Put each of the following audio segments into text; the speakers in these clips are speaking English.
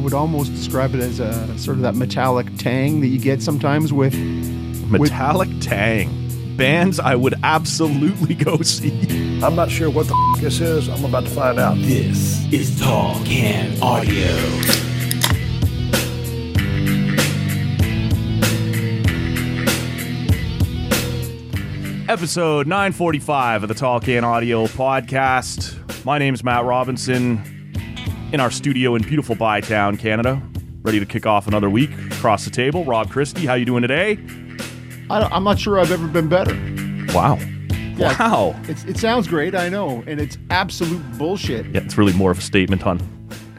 Would almost describe it as a sort of that metallic tang that you get sometimes with. Metallic Tang. Bands I would absolutely go see. I'm not sure what the f- this is. I'm about to find out. This is Tall Can Audio. Episode 945 of the Tall Can Audio Podcast. My name is Matt Robinson in our studio in beautiful Bytown, Canada. Ready to kick off another week across the table. Rob Christie, how you doing today? I don't, I'm not sure I've ever been better. Wow. Yeah. Wow. It's, it sounds great, I know, and it's absolute bullshit. Yeah, it's really more of a statement on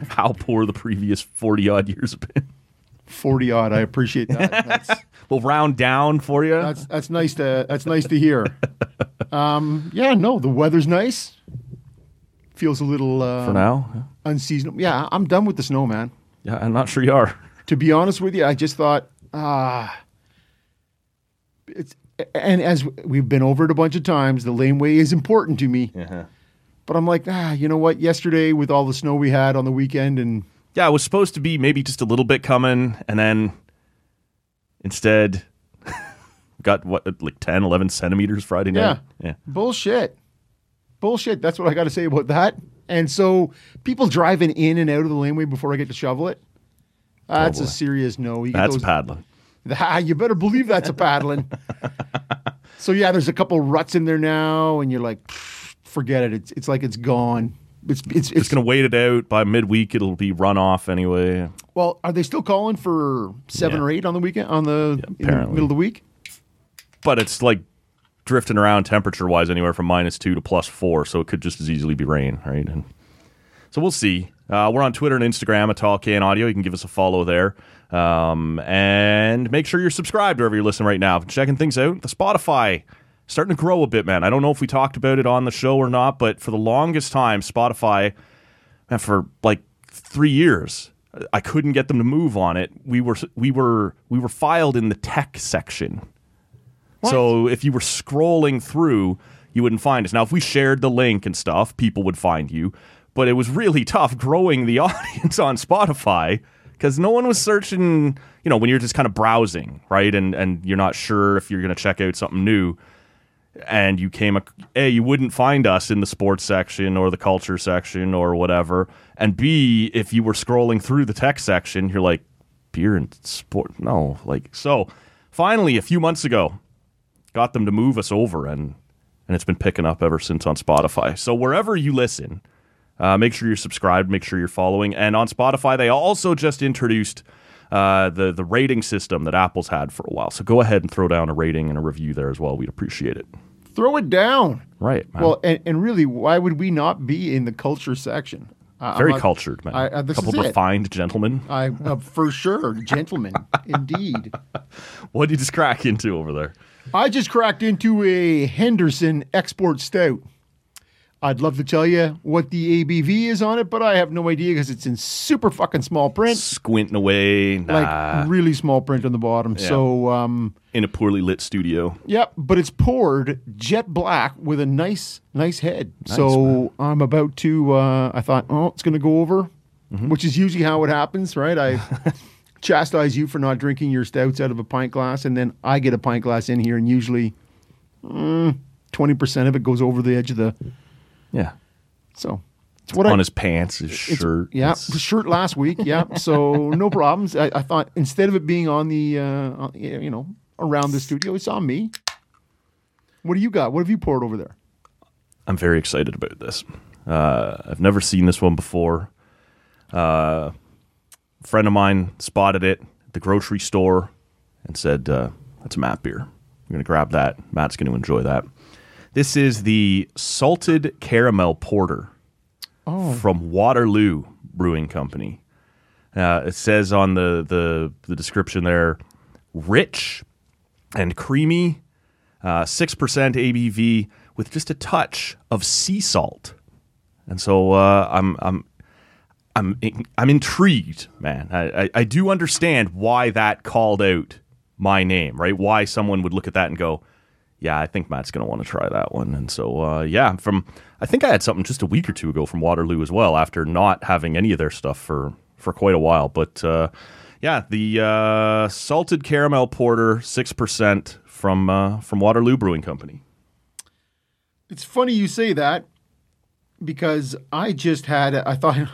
how poor the previous 40 odd years have been. 40 odd. I appreciate that. We'll round down for you. that's that's nice to that's nice to hear. Um, yeah, no, the weather's nice. Feels a little uh, for now. Unseasonable. Yeah, I'm done with the snow, man. Yeah, I'm not sure you are. To be honest with you, I just thought, ah, it's and as we've been over it a bunch of times, the laneway is important to me. But I'm like, ah, you know what? Yesterday, with all the snow we had on the weekend, and Yeah, it was supposed to be maybe just a little bit coming, and then instead got what, like 10, 11 centimeters Friday night? Yeah. bullshit, bullshit. That's what I got to say about that. And so, people driving in and out of the laneway before I get to shovel it. That's boy. a serious no. You That's those- paddling. Ah, you better believe that's a paddling. so yeah, there's a couple ruts in there now, and you're like, forget it. It's it's like it's gone. It's it's it's, Just going to wait it out. By midweek, it'll be run off anyway. well. Are they still calling for seven Yeah. or eight on the weekend on the, in the middle of the week? But it's like drifting around temperature wise anywhere from minus two to plus four, so it could just as easily be rain, right? And so we'll see. Uh, we're on Twitter and Instagram at Tall Can Audio. You can give us a follow there. Um, and make sure you're subscribed wherever you're listening right now. Checking things out. The Spotify starting to grow a bit, man. I don't know if we talked about it on the show or not, but for the longest time, Spotify, man, for like three years, I couldn't get them to move on it. We were we were we were filed in the tech section. So if you were scrolling through, you wouldn't find us. Now, if we shared the link and stuff, people would find you. But it was really tough growing the audience on Spotify because no one was searching. You know, when you're just kind of browsing, right, and and you're not sure if you're going to check out something new, and you came, ac- a you wouldn't find us in the sports section or the culture section or whatever, and b if you were scrolling through the tech section, you're like beer and sport, no, like so. Finally, a few months ago, got them to move us over and and it's been picking up ever since on Spotify. So wherever you listen, uh, make sure you're subscribed, make sure you're following. And on Spotify, they also just introduced uh, the the rating system that Apple's had for a while. So go ahead and throw down a rating and a review there as well. We'd appreciate it. Throw it down. Right. Man. Well, and, and really, why would we not be in the culture section? I'm very not- cultured, man. I- uh, this couple is it. refined gentlemen. I uh, for sure, gentlemen, indeed. What did you just crack into over there? I just cracked into a Henderson Export Stout. I'd love to tell you what the ABV is on it, but I have no idea because it's in super fucking small print, Squinting away, nah, like really small print on the bottom. So, um, in a poorly lit studio. yep, but it's poured jet black with a nice, nice head. so I'm about to. Uh, I thought, oh, it's going to go over, which is usually how it happens, right? I chastise you for not drinking your stouts out of a pint glass, and then I get a pint glass in here, and usually twenty percent of it goes over the edge of the Yeah. So It's what on I, his pants, his shirt. Yeah, It's- shirt last week. Yeah, so no problems. I, I thought instead of it being on the, uh, you know, around the studio, it's on me. What do you got? What have you poured over there? I'm very excited about this. Uh, I've never seen this one before. Uh, a friend of mine spotted it at the grocery store and said, uh, "That's a Matt beer. I'm going to grab that. Matt's going to enjoy that." This is the salted caramel porter from Waterloo Brewing Company. Uh, it says on the, the the description there, rich and creamy uh, six percent ABV with just a touch of sea salt, and so uh, I'm I'm I'm I'm intrigued, man. I, I I do understand why that called out my name, right? Why someone would look at that and go, "Yeah, I think Matt's going to want to try that one." And so, uh, yeah, from I think I had something just a week or two ago from Waterloo as well, after not having any of their stuff for for quite a while, but. Uh, yeah, the uh, salted caramel porter, six percent from uh, from Waterloo Brewing Company. It's funny you say that because I just had, I thought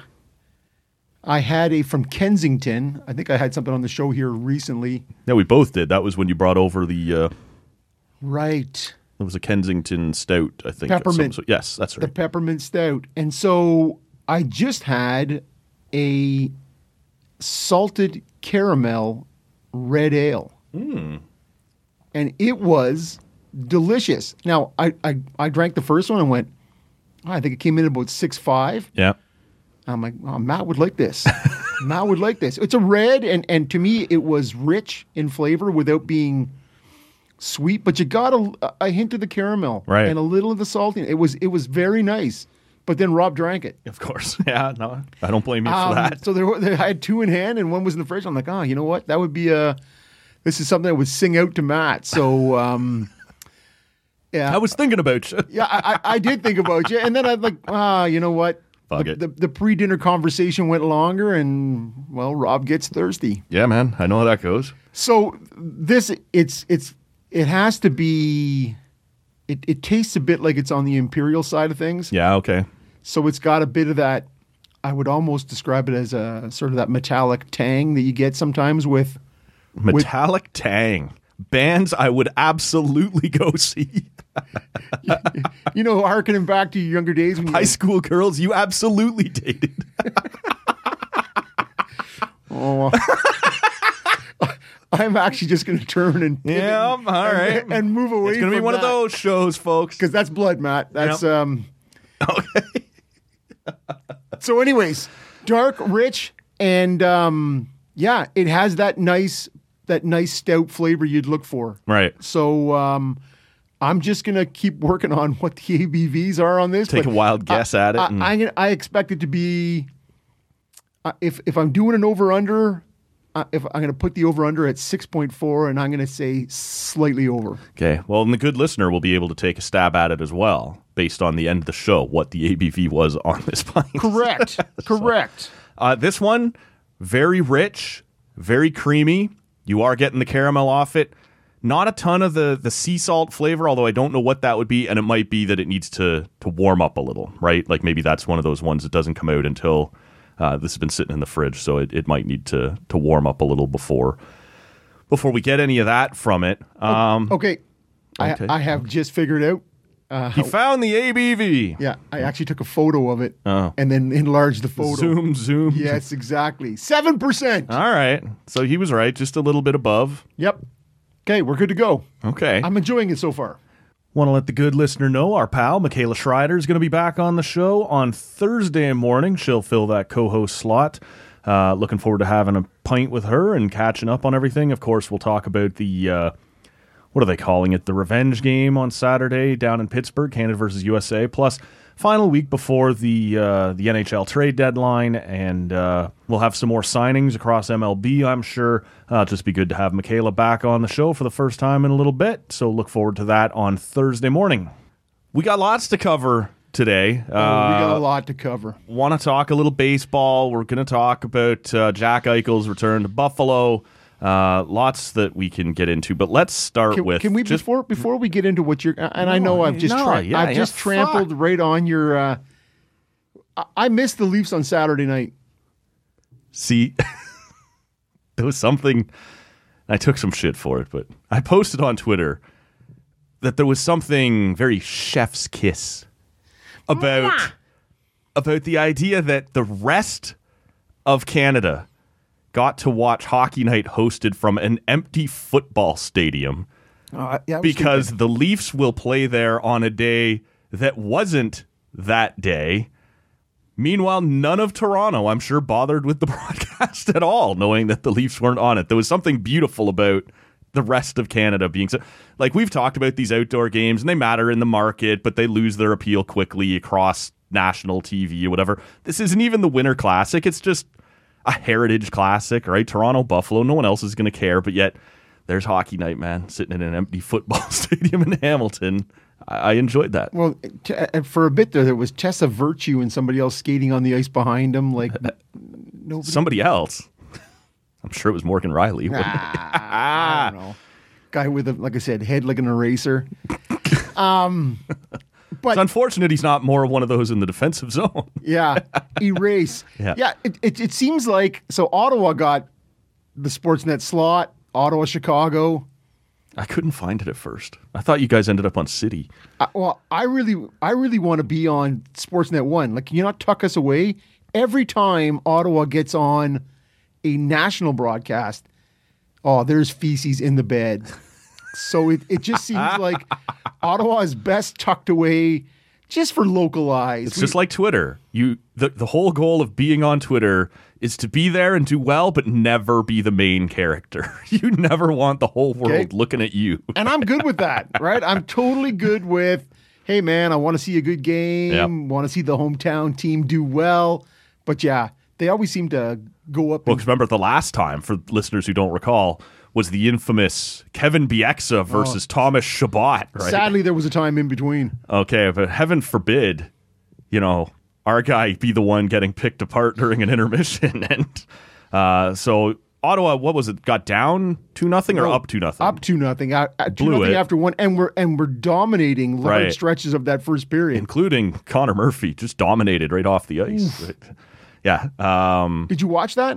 I had a from Kensington. I think I had something on the show here recently. Yeah, we both did. That was when you brought over the. Uh, Right. it was a Kensington Stout, I think. of some Peppermint. sort. Yes, that's right. The peppermint stout. And so I just had a salted caramel red ale. And it was delicious. Now, I, I, I drank the first one and went, "Oh, I think it came in about six five. yeah, I'm like, oh, Matt would like this. Matt would like this. It's a red, and and to me, it was rich in flavor without being sweet. But you got a, a hint of the caramel, Right. and a little of the salty. It was it was very nice. But then Rob drank it. of course. Yeah, no, I don't blame you Um, for that. So there, were- there, I had two in hand, and one was in the fridge. I'm like, oh, you know what? That would be a. This is something I would sing out to Matt. So, um, yeah, I was thinking about you. yeah, I, I, I did think about you, and then I'm like, ah, you know what? Fuck the, it. the, the pre-dinner conversation went longer, and well, Rob gets thirsty. Yeah, man, I know how that goes. So this, it's it's it has to be. It, it tastes a bit like it's on the imperial side of things. Yeah, okay. So it's got a bit of that. I would almost describe it as a sort of that metallic tang that you get sometimes with. Metallic Tang. Bands I would absolutely go see. You know, harkening back to your younger days when you High school girls you absolutely dated. Oh, I'm actually just going to turn and Yeah, all right. and, and move away. It's going to be one of those shows, folks. because that's blood, Matt. That's Yep. um. Okay. so, anyways, dark, rich, and um, yeah, it has that nice that nice stout flavor you'd look for. Right. So, um, I'm just gonna keep working on what the ABVs are on this. Take a wild guess at it I, and- I, I expect it to be. Uh, if if I'm doing an over under. Uh, if I'm going to put the over under at 6.4 and I'm going to say slightly over. Okay. Well, and the good listener will be able to take a stab at it as well, based on the end of the show, what the ABV was on this pint. Correct. Correct. Uh, this one, very rich, very creamy. You are getting the caramel off it. Not a ton of the the sea salt flavor, although I don't know what that would be, and it might be that it needs to to warm up a little, right? Like maybe that's one of those ones that doesn't come out until uh, this has been sitting in the fridge, so it, it might need to to warm up a little before before we get any of that from it. Um, Okay. Okay. I, I have just figured out. Uh, he found the ABV. yeah, I actually took a photo of it Oh. and then enlarged the photo. Zoom, zoom. Yes, exactly. 7%. All right. So he was right, just a little bit above. Yep. Okay, we're good to go. Okay. I'm enjoying it so far. Want to let the good listener know our pal Michaela Schreider is going to be back on the show on Thursday morning. She'll fill that co-host slot. Uh, looking forward to having a pint with her and catching up on everything. Of course, we'll talk about the uh, what are they calling it? The revenge game on Saturday down in Pittsburgh, Canada versus USA. Plus, final week before the uh, the NHL trade deadline, and uh, we'll have some more signings across MLB. I'm sure. Uh, just be good to have Michaela back on the show for the first time in a little bit. So look forward to that on Thursday morning. We got lots to cover today. Oh, we got Uh, a lot to cover. want to talk a little baseball. We're going to talk about uh, Jack Eichel's return to Buffalo. Uh, lots that we can get into, but let's start Can, with can we just before before we get into what you're and I know I've just no, tra- yeah, I've yeah, just trampled fuck. right on your uh I missed the Leafs on Saturday night. See, there was something. I took some shit for it, but I posted on Twitter that there was something very chef's kiss about about the idea that the rest of Canada got to watch hockey night hosted from an empty football stadium Uh, yeah, because the Leafs will play there on a day that wasn't that day. Meanwhile, none of Toronto, I'm sure, bothered with the broadcast at all, knowing that the Leafs weren't on it. There was something beautiful about the rest of Canada being so. Like we've talked about these outdoor games, and they matter in the market, but they lose their appeal quickly across national TV or whatever. This isn't even the Winter Classic. It's just a heritage classic, right? Toronto, Buffalo. No one else is going to care, but yet there's hockey night, man, sitting in an empty football stadium in Hamilton. I, enjoyed that. well, t- uh, for a bit there, there was Tessa Virtue and somebody else skating on the ice behind him. Like nobody. Somebody else. I'm sure it was Morgan Rielly. wasn't? I don't know. Guy with a, like I said, head like an eraser. Um, but It's unfortunate he's not more of one of those in the defensive zone. Yeah, erase. Yeah. yeah. it, it, it seems like so. Ottawa got the Sportsnet slot. Ottawa, Chicago. I couldn't find it at first. I thought you guys ended up on City. I, well, I really, I really want to be on Sportsnet One. Like, can you not tuck us away every time Ottawa gets on a national broadcast? Oh, there's feces in the bed. So it, it just seems like Ottawa is best tucked away just for local eyes. It's just like Twitter. You the, the whole goal of being on Twitter is to be there and do well, but never be the main character. You never want the whole world Okay. looking at you. and I'm good with that, right? I'm totally good with, hey man, I want to see a good game, Yep. want to see the hometown team do well. But yeah, they always seem to go up. Well, and, 'cause remember the last time, for listeners who don't recall, was the infamous Kevin Bieksa versus Thomas Chabot. Right? sadly, there was a time in between. Okay, but heaven forbid, you know, our guy be the one getting picked apart during an intermission. And uh, so Ottawa, what was it? Got down to nothing or No, up to nothing? Up to nothing. Uh, uh, Blew nothing it. after one, and we're and we're dominating large Right. stretches of that first period. including Connor Murphy, just dominated right off the ice. Right. Yeah. Um, Did you watch that?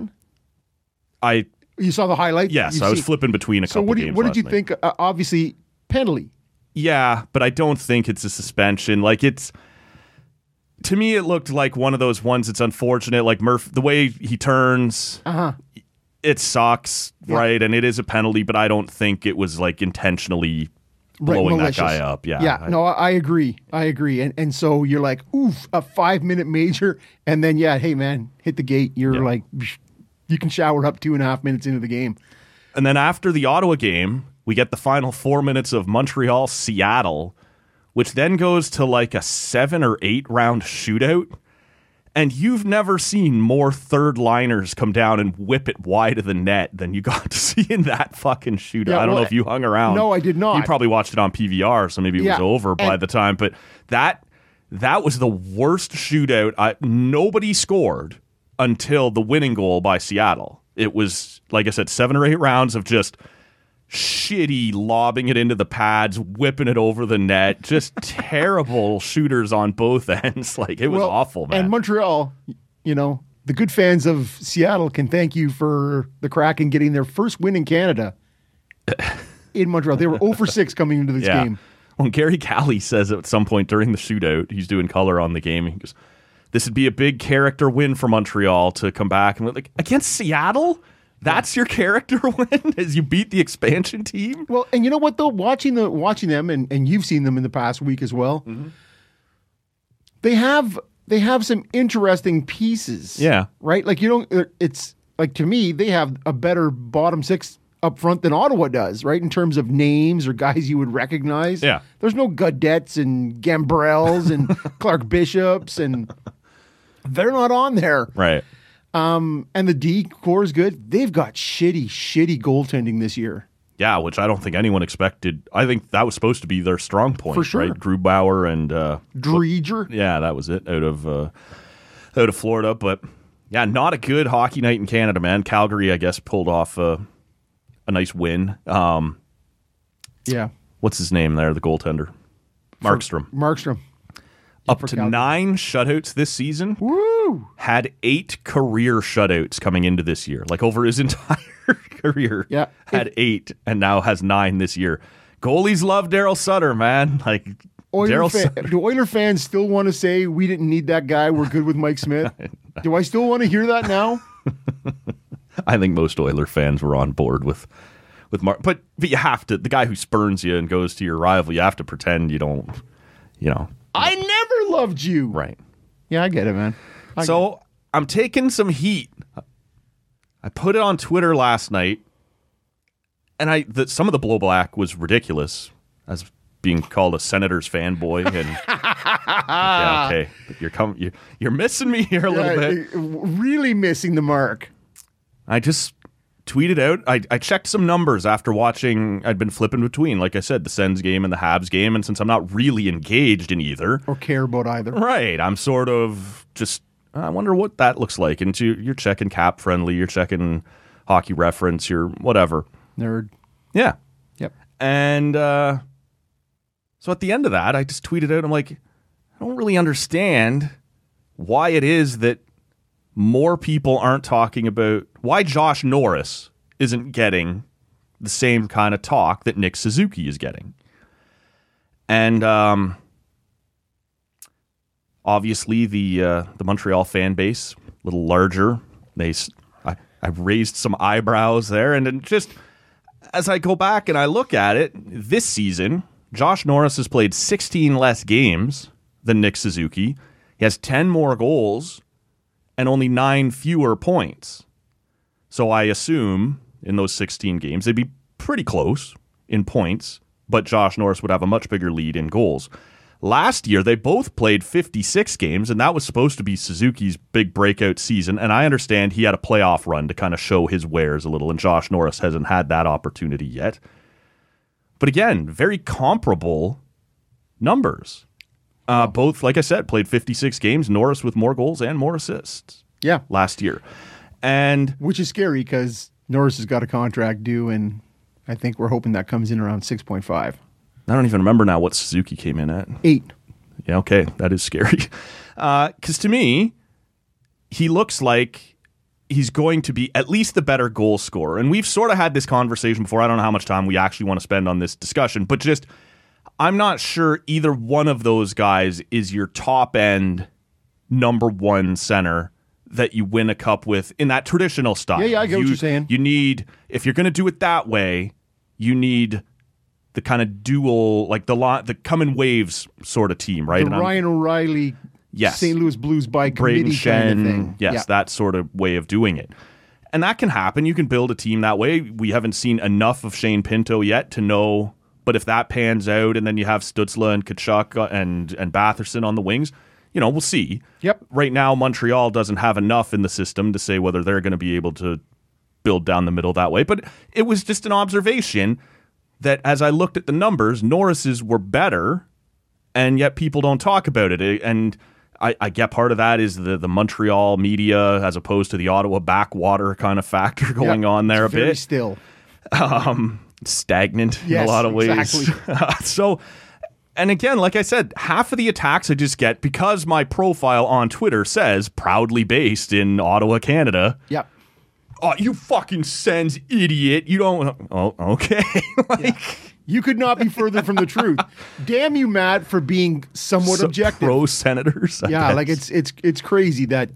I You saw the highlights. yes, You've I was seen- flipping between a So couple what, do you, games. what did you night. think? Uh, obviously, penalty. Yeah, but I don't think it's a suspension. Like it's to me, it looked like one of those ones. that's unfortunate. Like Murph, the way he turns, Uh huh. it sucks, right? And it is a penalty, but I don't think it was like intentionally blowing that guy up. Yeah, Yeah. I- no, I, I agree. I agree. And and so you're like, oof, a five minute major, and then yeah, hey man, hit the gate. You're Yeah. like, you can shower up two and a half minutes into the game. And then after the Ottawa game, we get the final four minutes of Montreal Seattle, which then goes to like a seven or eight round shootout. And you've never seen more third liners come down and whip it wide of the net than you got to see in that fucking shootout. Yeah, I don't well, know if you hung around. no, I did not. You probably watched it on PVR, so maybe it Yeah, was over by the time. But that that was the worst shootout. I, nobody scored until the winning goal by Seattle. It was like I said, seven or eight rounds of just shitty lobbing it into the pads, whipping it over the net. Just terrible shooters on both ends. Like it was Well, awful, man. And Montreal, you know, the good fans of Seattle can thank you for the Kraken getting their first win in Canada in Montreal. They were 0 for 6 coming into this yeah. game. When Gary Galley says at some point during the shootout, he's doing color on the game. He goes, "This would be a big character win for Montreal to come back and like against Seattle." That's your character win as you beat the expansion team. Well, and you know what though, watching the watching them, and, and you've seen them in the past week as well. Mm-hmm. They have they have some interesting pieces. Yeah. right. Like you don't. uh, It's like to me, they have a better bottom six up front than Ottawa does, right? In terms of names or guys you would recognize. Yeah. there's no Gaudettes and Gambrells and Clark Bishops, and they're not on there. Right. Um, And the D core is good. They've got shitty, shitty goaltending this year. Yeah, which I don't think anyone expected. I think that was supposed to be their strong point, For sure. right? Grubauer and uh, Driedger. yeah, that was it out of uh, out of Florida. But yeah, not a good hockey night in Canada, man. Calgary, I guess, pulled off a, a nice win. Um, Yeah. what's his name there? The goaltender, Markstrom. Markstrom. Up to Calgary. nine shutouts this season. Woo! Had eight career shutouts coming into this year, like over his entire career. Yeah. had eight, and now has nine this year. Goalies love Daryl Sutter, man. Like Oiler Daryl fa- Sutter. do Oiler fans still want to say we didn't need that guy? We're good with Mike Smith. do I still want to hear that now? I think most Oiler fans were on board with with Mark, but but you have to. The guy who spurns you and goes to your rival, you have to pretend you don't. You know, I never loved you. right? Yeah, I get it, man. I So I'm taking some heat. I put it on Twitter last night, and I the, some of the blowback was ridiculous, as being called a Senators fanboy. And yeah, okay, but you're coming, you're, you're missing me here a get little bit. Really missing the mark. I just tweeted out. I, I checked some numbers after watching. I'd been flipping between, like I said, the Sens game and the Habs game, and since I'm not really engaged in either, Or care about either. Right. I'm sort of just. I wonder what that looks like. And you, you're checking cap friendly. You're checking hockey reference. You're whatever. Nerd. Yeah. Yep. And uh, so at the end of that, I just tweeted out. I'm like, I don't really understand why it is that more people aren't talking about why Josh Norris isn't getting the same kind of talk that Nick Suzuki is getting. And um, obviously, the uh, the Montreal fan base a little larger. They I, I raised some eyebrows there, and just as I go back and I look at it this season, Josh Norris has played 16 less games than Nick Suzuki. He has 10 more goals and only nine fewer points. So I assume in those 16 games, they'd be pretty close in points, but Josh Norris would have a much bigger lead in goals. Last year, they both played 56 games, and that was supposed to be Suzuki's big breakout season. And I understand he had a playoff run to kind of show his wares a little, and Josh Norris hasn't had that opportunity yet. But again, very comparable numbers. Uh, both, like I said, played 56 games. Norris with more goals and more assists Yeah. last year. And Which is scary because Norris has got a contract due, and I think we're hoping that comes in around 6.5. I don't even remember now what Suzuki came in at. Eight. Yeah, okay, that is scary. Uh, because to me, he looks like he's going to be at least the better goal scorer. And we've sort of had this conversation before. I don't know how much time we actually want to spend on this discussion, but just I'm not sure either one of those guys is your top end number one center that you win a cup with in that traditional style. Yeah, yeah, I get what You- you're saying. You need, if you're going to do it that way, you need the kind of dual, like the lot, the come in waves sort of team, right? The And I'm- Ryan O'Reilly, Yes. St. Louis Blues by Brayden committee Schenn, kind of thing. yes, Yeah. that sort of way of doing it. And that can happen. You can build a team that way. We haven't seen enough of Shane Pinto yet to know. But if that pans out, and then you have Stützle and Tkachuk and and Batherson on the wings, you know, we'll see. Yep. Right now, Montreal doesn't have enough in the system to say whether they're going to be able to build down the middle that way. But it was just an observation that as I looked at the numbers, Norris's were better and yet people don't talk about it. And I, I get part of that is the the Montreal media as opposed to the Ottawa backwater kind of factor going Yeah. on there It's a bit. still. Um, stagnant in a lot of ways. exactly. so. And again, like I said, half of the attacks I just get because my profile on Twitter says proudly based in Ottawa, Canada. Yep. Oh, you fucking sends idiot. You don't. Oh, okay. like, You could not be further from the truth. Damn you, Matt, for being somewhat so objective. Pro senators. I yeah, guess. like it's it's it's crazy that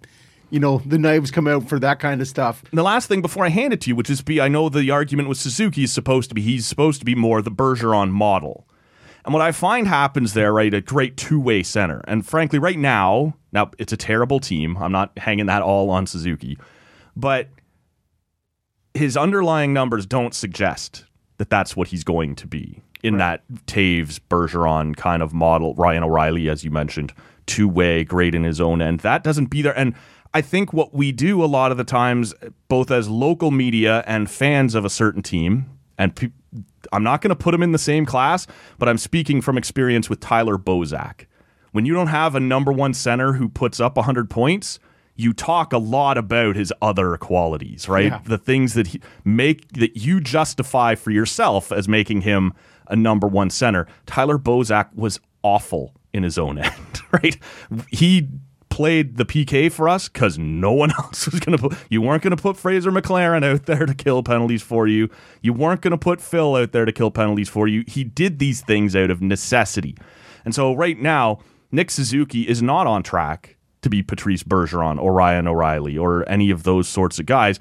you know the knives come out for that kind of stuff. And the last thing before I hand it to you, which is be, I know the argument with Suzuki is supposed to be he's supposed to be more the Bergeron model. And what I find happens there, right, a great two way center. And frankly, right now, now it's a terrible team. I'm not hanging that all on Suzuki, but his underlying numbers don't suggest that that's what he's going to be in that Toews Bergeron kind of model. Ryan O'Reilly, as you mentioned, two way, great in his own end. That doesn't be there. And I think what we do a lot of the times, both as local media and fans of a certain team, and pe- I'm not going to put him in the same class, but I'm speaking from experience with Tyler Bozak. When you don't have a number one center who puts up 100 points, you talk a lot about his other qualities, right? Yeah. The things that he make that you justify for yourself as making him a number one center. Tyler Bozak was awful in his own end, right? He played the PK for us because no one else was going to put. You weren't going to put Fraser McLaren out there to kill penalties for you. You weren't going to put Phil out there to kill penalties for you. He did these things out of necessity. And so right now, Nick Suzuki is not on track to be Patrice Bergeron or Ryan O'Reilly or any of those sorts of guys,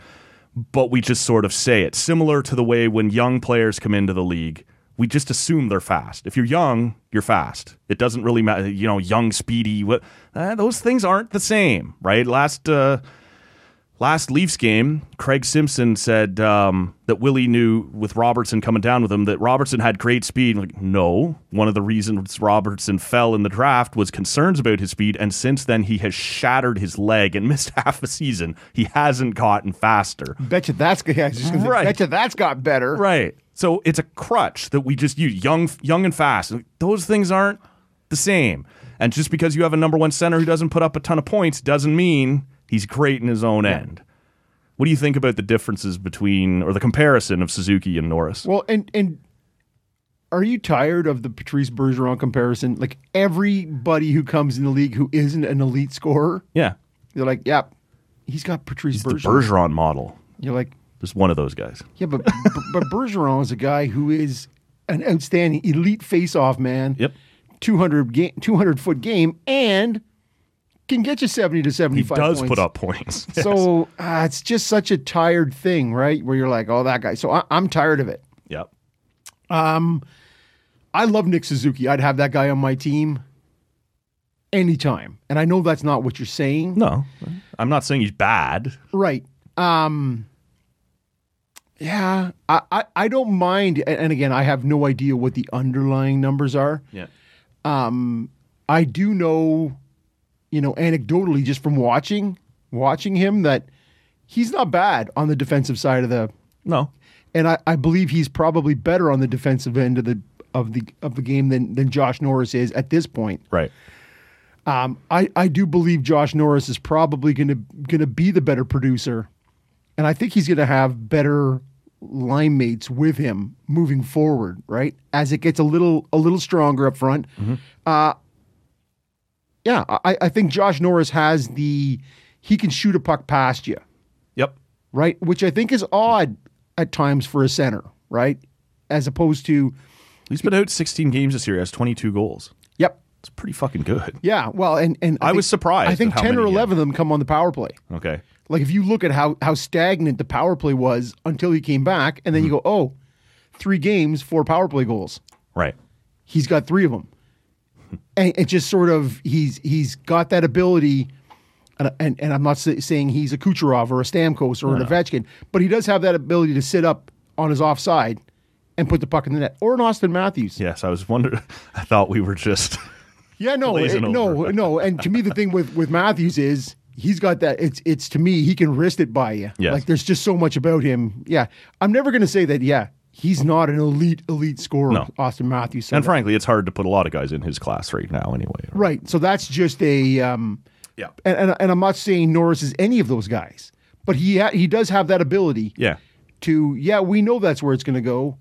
but we just sort of say it. Similar to the way when young players come into the league, we just assume they're fast. If you're young, you're fast. It doesn't really matter, you know, young, speedy. What uh, those things aren't the same, right? Last uh, last Leafs game, Craig Simpson said um, that Willie knew with Robertson coming down with him that Robertson had great speed. Like, no, one of the reasons Robertson fell in the draft was concerns about his speed, and since then he has shattered his leg and missed half a season. He hasn't gotten faster. Bet you that's yeah, Right. Bet you that's got better. Right. So it's a crutch that we just use young, young and fast. Those things aren't the same. And just because you have a number one center who doesn't put up a ton of points doesn't mean he's great in his own end. What do you think about the differences between or the comparison of Suzuki and Norris? Well, and and are you tired of the Patrice Bergeron comparison? Like everybody who comes in the league who isn't an elite scorer, Yeah. they're like, "Yep, he's got Patrice He's the Bergeron." Bergeron model. You're like, Just one of those guys. yeah, but but, but Bergeron is a guy who is an outstanding elite face-off man. Yep. 200 game, 200 foot game, and can get you 70 to He 75 does points. put up points. Yes. So uh, it's just such a tired thing, right? Where you're like, oh, that guy. So I, I'm tired of it. Yep. Um, I love Nick Suzuki. I'd have that guy on my team anytime. And I know that's not what you're saying. No. I'm not saying he's bad. Right. Um yeah, I, I, I don't mind and and again I have no idea what the underlying numbers are. Yeah. Um, I do know, you know, anecdotally just from watching watching him that he's not bad on the defensive side of the No. and I, I believe he's probably better on the defensive end of the of the of the game than than Josh Norris is at this point. Right. Um, I, I do believe Josh Norris is probably going to going to be the better producer, and I think he's going to have better line mates with him moving forward. Right as it gets a little a little stronger up front. Uh, yeah, I, I think Josh Norris has the he can shoot a puck past you, Yep. right? Which I think is odd at times for a center, right? As opposed to, He's been out 16 games this year. He has 22 goals. yep, It's pretty fucking good. yeah. Well, and and I was think- surprised I think ten or many he had. eleven of them come on the power play. Okay. Like if you look at how how stagnant the power play was until he came back, and then you mm-hmm. go, oh, three games, four power play goals. Right. He's got three of them, and it just sort of he's he's got that ability. And, and, and I'm not say, saying he's a Kucherov or a Stamkos or an Ovechkin, but he does have that ability to sit up on his offside and put the puck in the net, or an Austin Matthews. Yes, I was wondering. I thought we were just. Yeah, no, it- no, no. And to me, the thing with with Matthews is he's got that. It's it's to me he can wrist it by you. Yes. Like there's just so much about him. Yeah, I'm never going to say that. Yeah, he's not an elite elite scorer. No. Austin Matthews. And that- frankly, it's hard to put a lot of guys in his class right now, anyway. right. So that's just a. Um, Yeah. and, and and I'm not saying Norris is any of those guys, but he ha- he does have that ability. Yeah. To yeah, we know that's where it's going to go,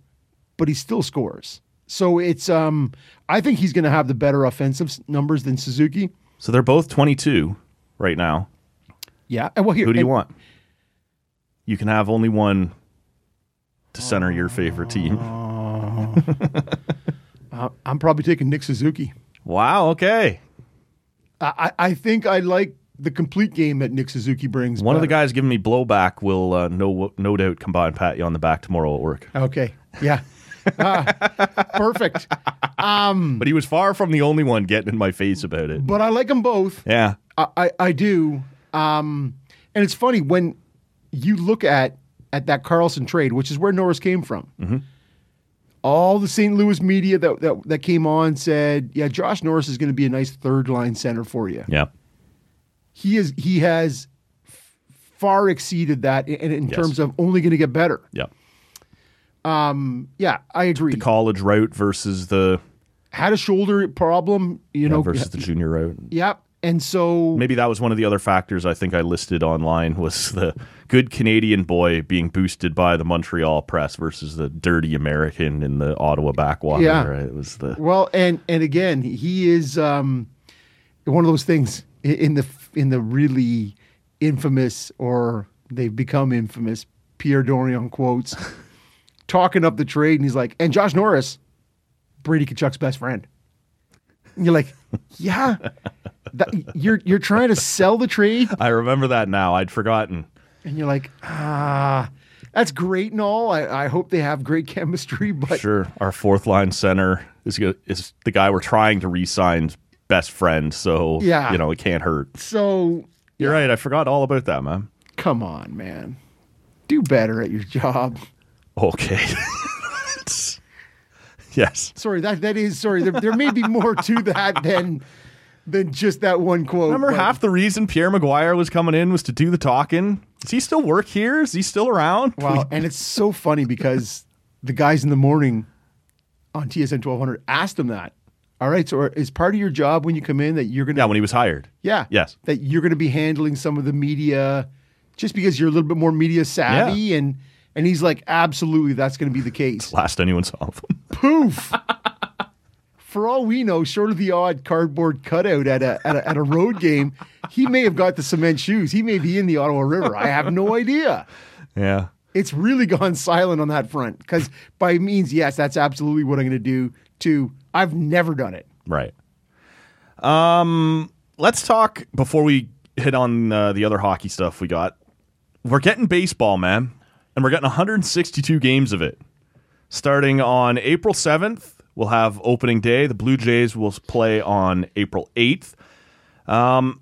but he still scores. So it's um, I think he's going to have the better offensive numbers than Suzuki. So they're both 22 right now. Yeah. And well, here Who do you want? You can have only one to center your favorite team. Uh, I'm probably taking Nick Suzuki. Wow. Okay. I, I think I like the complete game that Nick Suzuki brings. One of the guys giving me blowback will uh, no no doubt come by and pat you on the back tomorrow at work. Okay. Yeah. Ah, perfect. But he was far from the only one getting in my face about it. But I like them both. Yeah. I, I, I do. Um, and it's funny when you look at at that Karlsson trade, which is where Norris came from. Mm-hmm. All the St. Louis media that, that that came on said, "Yeah, Josh Norris is going to be a nice third line center for you." Yeah. He is. He has far exceeded that in, in Yes. terms of only going to get better. Yeah. Um. Yeah, I agree. The college route versus the Had a shoulder problem, you you know, know, versus the junior route. Yep. And so Maybe that was one of the other factors I think I listed online was the good Canadian boy being boosted by the Montreal press versus the dirty American in the Ottawa backwater. Yeah. Right? It was the Well, and and again, he is um, one of those things in the in the really infamous, or they've become infamous. Pierre Dorion quotes talking up the trade, and he's like, "And Josh Norris, Brady Tkachuk's best friend." And you're like, "Yeah, that, you're you're trying to sell the trade, I remember that now. I'd forgotten. and you're like, ah." That's great and all. I, I hope they have great chemistry, but Sure, our fourth line center is is the guy we're trying to re-sign's best friend. So Yeah. you know it can't hurt. so You're right. I forgot all about that, man. come on, man. Do better at your job. Okay. yes. Sorry, that that is sorry. There, there may be more to that than than just that one quote. Remember but- half the reason Pierre McGuire was coming in was to do the talking. Does he still work here? Is he still around? Wow, and it's so funny because the guys in the morning on TSN twelve hundred asked him that. All right, so is part of your job when you come in that you're gonna Yeah, when he was hired. yeah Yes. that you're gonna be handling some of the media just because you're a little bit more media savvy and and he's like absolutely that's gonna be the case. Last anyone saw of him. poof. For all we know, short of the odd cardboard cutout at a, at a at a road game, he may have got the cement shoes. He may be in the Ottawa River. I have no idea. yeah. It's really gone silent on that front. Because by means, yes, that's absolutely what I'm going to do. To I've never done it. Right. Um, let's talk before we hit on uh, the other hockey stuff we got. We're getting baseball, man, and we're getting 162 games of it. Starting on April 7th, we'll have opening day. The Blue Jays will play on April 8th. Um,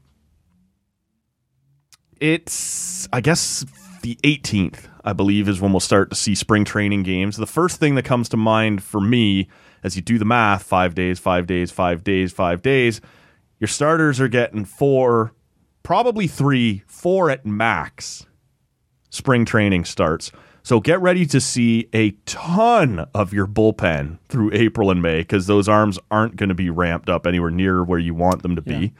it's I guess the 18th, I believe, is when we'll start to see spring training games. The first thing that comes to mind for me as you do the math, five days, five days, five days, five days, your starters are getting four, probably three, four at max. Spring training starts. So get ready to see a ton of your bullpen through April and May because those arms aren't going to be ramped up anywhere near where you want them to be.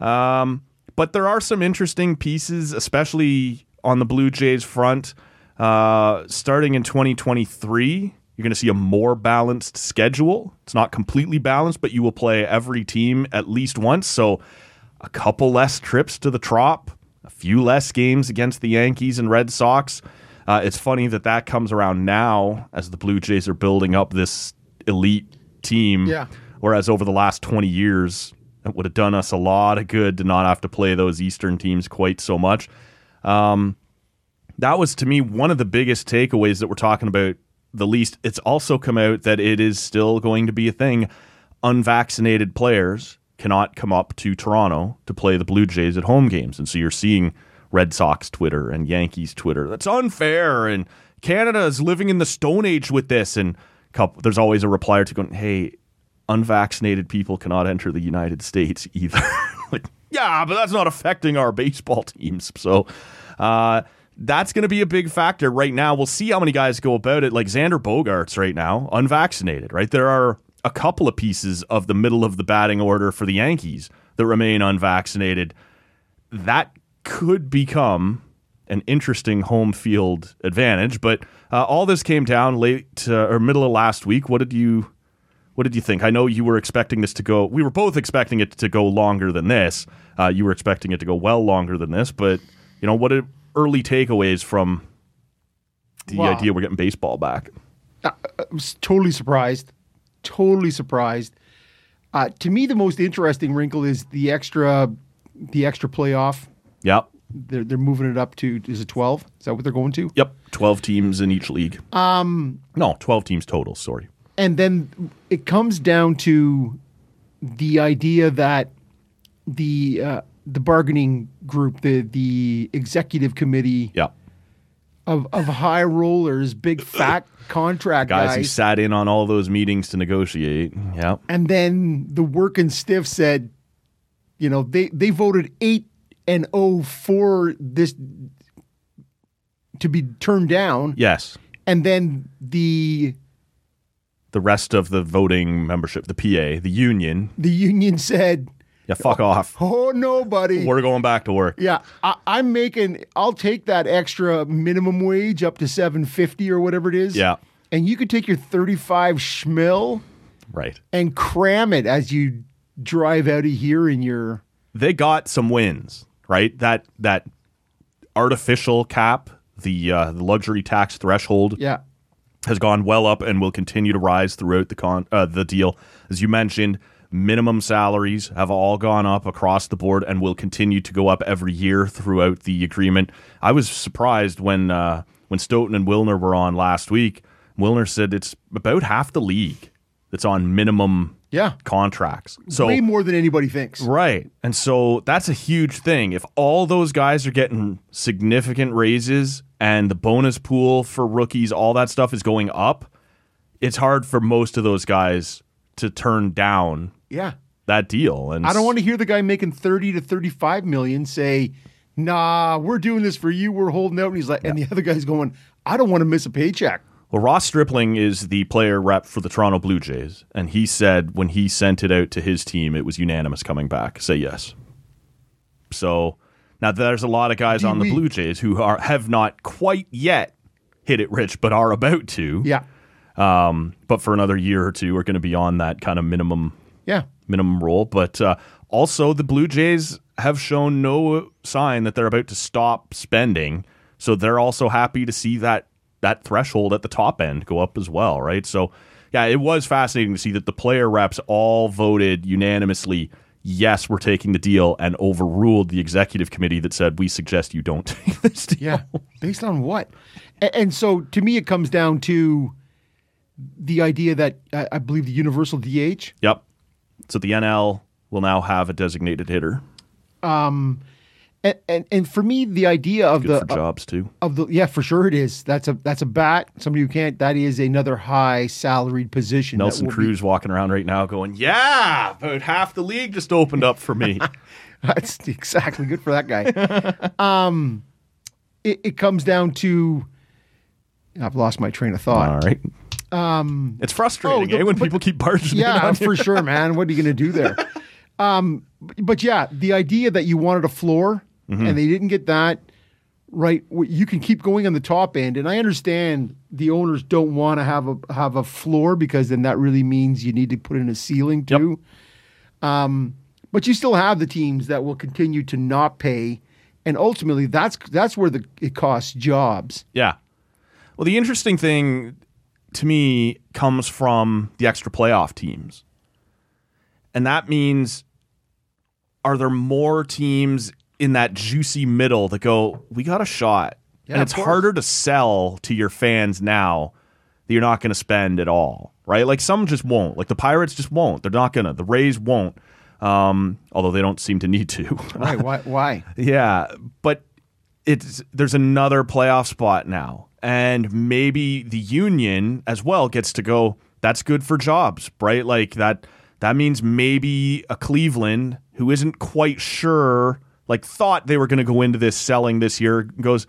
Um, but there are some interesting pieces, especially on the Blue Jays front. Uh, starting in 2023, you're going to see a more balanced schedule. It's not completely balanced, but you will play every team at least once. So a couple less trips to the Trop, a few less games against the Yankees and Red Sox. Uh, it's funny that that comes around now as the Blue Jays are building up this elite team. Yeah. Whereas over the last 20 years, it would have done us a lot of good to not have to play those Eastern teams quite so much. Um, that was to me one of the biggest takeaways that we're talking about the least. It's also come out that it is still going to be a thing. Unvaccinated players cannot come up to Toronto to play the Blue Jays at home games. And so you're seeing Red Sox Twitter and Yankees Twitter. That's unfair. And Canada is living in the Stone Age with this. And couple, there's always a reply to going, hey, unvaccinated people cannot enter the United States either. like, yeah, but that's not affecting our baseball teams. So uh, that's going to be a big factor right now. We'll see how many guys go about it. Like Xander Bogaerts right now, unvaccinated, right? There are a couple of pieces of the middle of the batting order for the Yankees that remain unvaccinated. That could become an interesting home field advantage. But uh, all this came down late uh, or middle of last week. What did you what did you think? I know you were expecting this to go. We were both expecting it to go longer than this. Uh, you were expecting it to go well longer than this. But you know, what are early takeaways from the Wow. idea we're getting baseball back? I was totally surprised. Totally surprised. Uh, to me, the most interesting wrinkle is the extra, the extra playoff. Yep. They're they're moving it up to is it twelve? Is that what they're going to? Yep. Twelve teams in each league. Um. No, twelve teams total. Sorry. And then it comes down to the idea that the uh, the bargaining group, the the executive committee Yep. of of high rollers, big fat contract Guys guys, who sat in on all those meetings to negotiate. Yeah. and then the working stiff said, you know, they they voted eight and oh for this to be turned down, Yes. and then the The rest of the voting membership, the PA, the union, the union said, Yeah, fuck oh, off. Oh nobody. We're going back to work. Yeah, I, I'm making. I'll take that extra minimum wage up to seven fifty or whatever it is. Yeah. and you could take your thirty five schmil Right. and cram it as you drive out of here in your. They got some wins, right? That that artificial cap, the uh, the luxury tax threshold Yeah, has gone well up and will continue to rise throughout the con uh, the deal. As you mentioned, minimum salaries have all gone up across the board and will continue to go up every year throughout the agreement. I was surprised when uh, when Stoughton and Wilner were on last week. Wilner said it's about half the league that's on minimum Yeah. contracts. So way more than anybody thinks. Right. And so that's a huge thing. If all those guys are getting significant raises and the bonus pool for rookies, all that stuff is going up, it's hard for most of those guys to turn down Yeah, that deal. And I don't want to hear the guy making thirty to thirty five million say, "Nah, we're doing this for you. We're holding out." And he's like, and the other guy's going, "I don't want to miss a paycheck." Well, Ross Stripling is the player rep for the Toronto Blue Jays, and he said when he sent it out to his team, it was unanimous coming back. Say yes. So now there's a lot of guys on the. Blue Jays who are have not quite yet hit it rich, but are about to. Yeah, Um, but for another year or two, are going to be on that kind of minimum yeah. minimum role. But uh, also, the Blue Jays have shown no sign that they're about to stop spending. So they're also happy to see that that threshold at the top end go up as well, right? So yeah, it was fascinating to see that the player reps all voted unanimously. Yes, we're taking the deal, and overruled the executive committee that said we suggest you don't take this deal. Yeah. Based on what? And, and so to me, it comes down to the idea that uh, I believe the universal DH. Yep. So the NL will now have a designated hitter. And, and, and for me, the idea of Good the jobs too. of the yeah, for sure it is. That's a that's a bat. Somebody who can't. That is another high salaried position. Nelson will be- Cruz walking around right now going, Yeah, about half the league just opened up for me. That's exactly good for that guy. um, it, it comes down to. I've lost my train of thought. All right. Um, it's frustrating, oh, the- eh, when but- people keep barging in Yeah, for sure, man. What are you going to do there? Um, but yeah, the idea that you wanted a floor Mm-hmm. and they didn't get that right, you can keep going on the top end, and I understand the owners don't want to have a have a floor because then that really means you need to put in a ceiling Yep. too. Um, but you still have the teams that will continue to not pay, and ultimately that's that's where the it costs jobs. Yeah. Well, the interesting thing to me comes from the extra playoff teams. And that means are there more teams in that juicy middle that go, we got a shot? Yeah, and it's harder to sell to your fans now that you're not going to spend at all, right? Like some just won't. Like the Pirates just won't. They're not going to. The Rays won't. Um, although they don't seem to need to. Right? Why? Why? Yeah, but it's there's another playoff spot now, and maybe the union as well gets to go. That's good for jobs, right? Like that. That means maybe a Cleveland who isn't quite sure, like thought they were going to go into this selling this year, goes.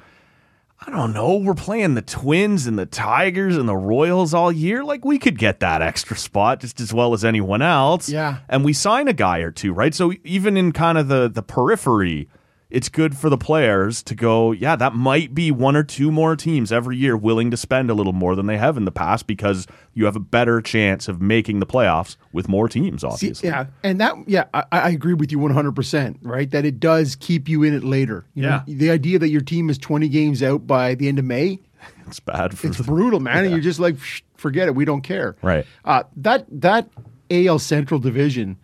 I don't know. We're playing the Twins and the Tigers and the Royals all year. Like we could get that extra spot just as well as anyone else. Yeah. And we sign a guy or two, right? So even in kind of the the periphery, it's good for the players to go, yeah, that might be one or two more teams every year willing to spend a little more than they have in the past because you have a better chance of making the playoffs with more teams, See, obviously. yeah, and that yeah, I, I agree with you one hundred percent. Right, that it does keep you in it later. You know, Yeah. the idea that your team is twenty games out by the end of May, It's bad for it's the brutal, man. And you're just like, forget it, we don't care. Right. Uh, that that AL Central division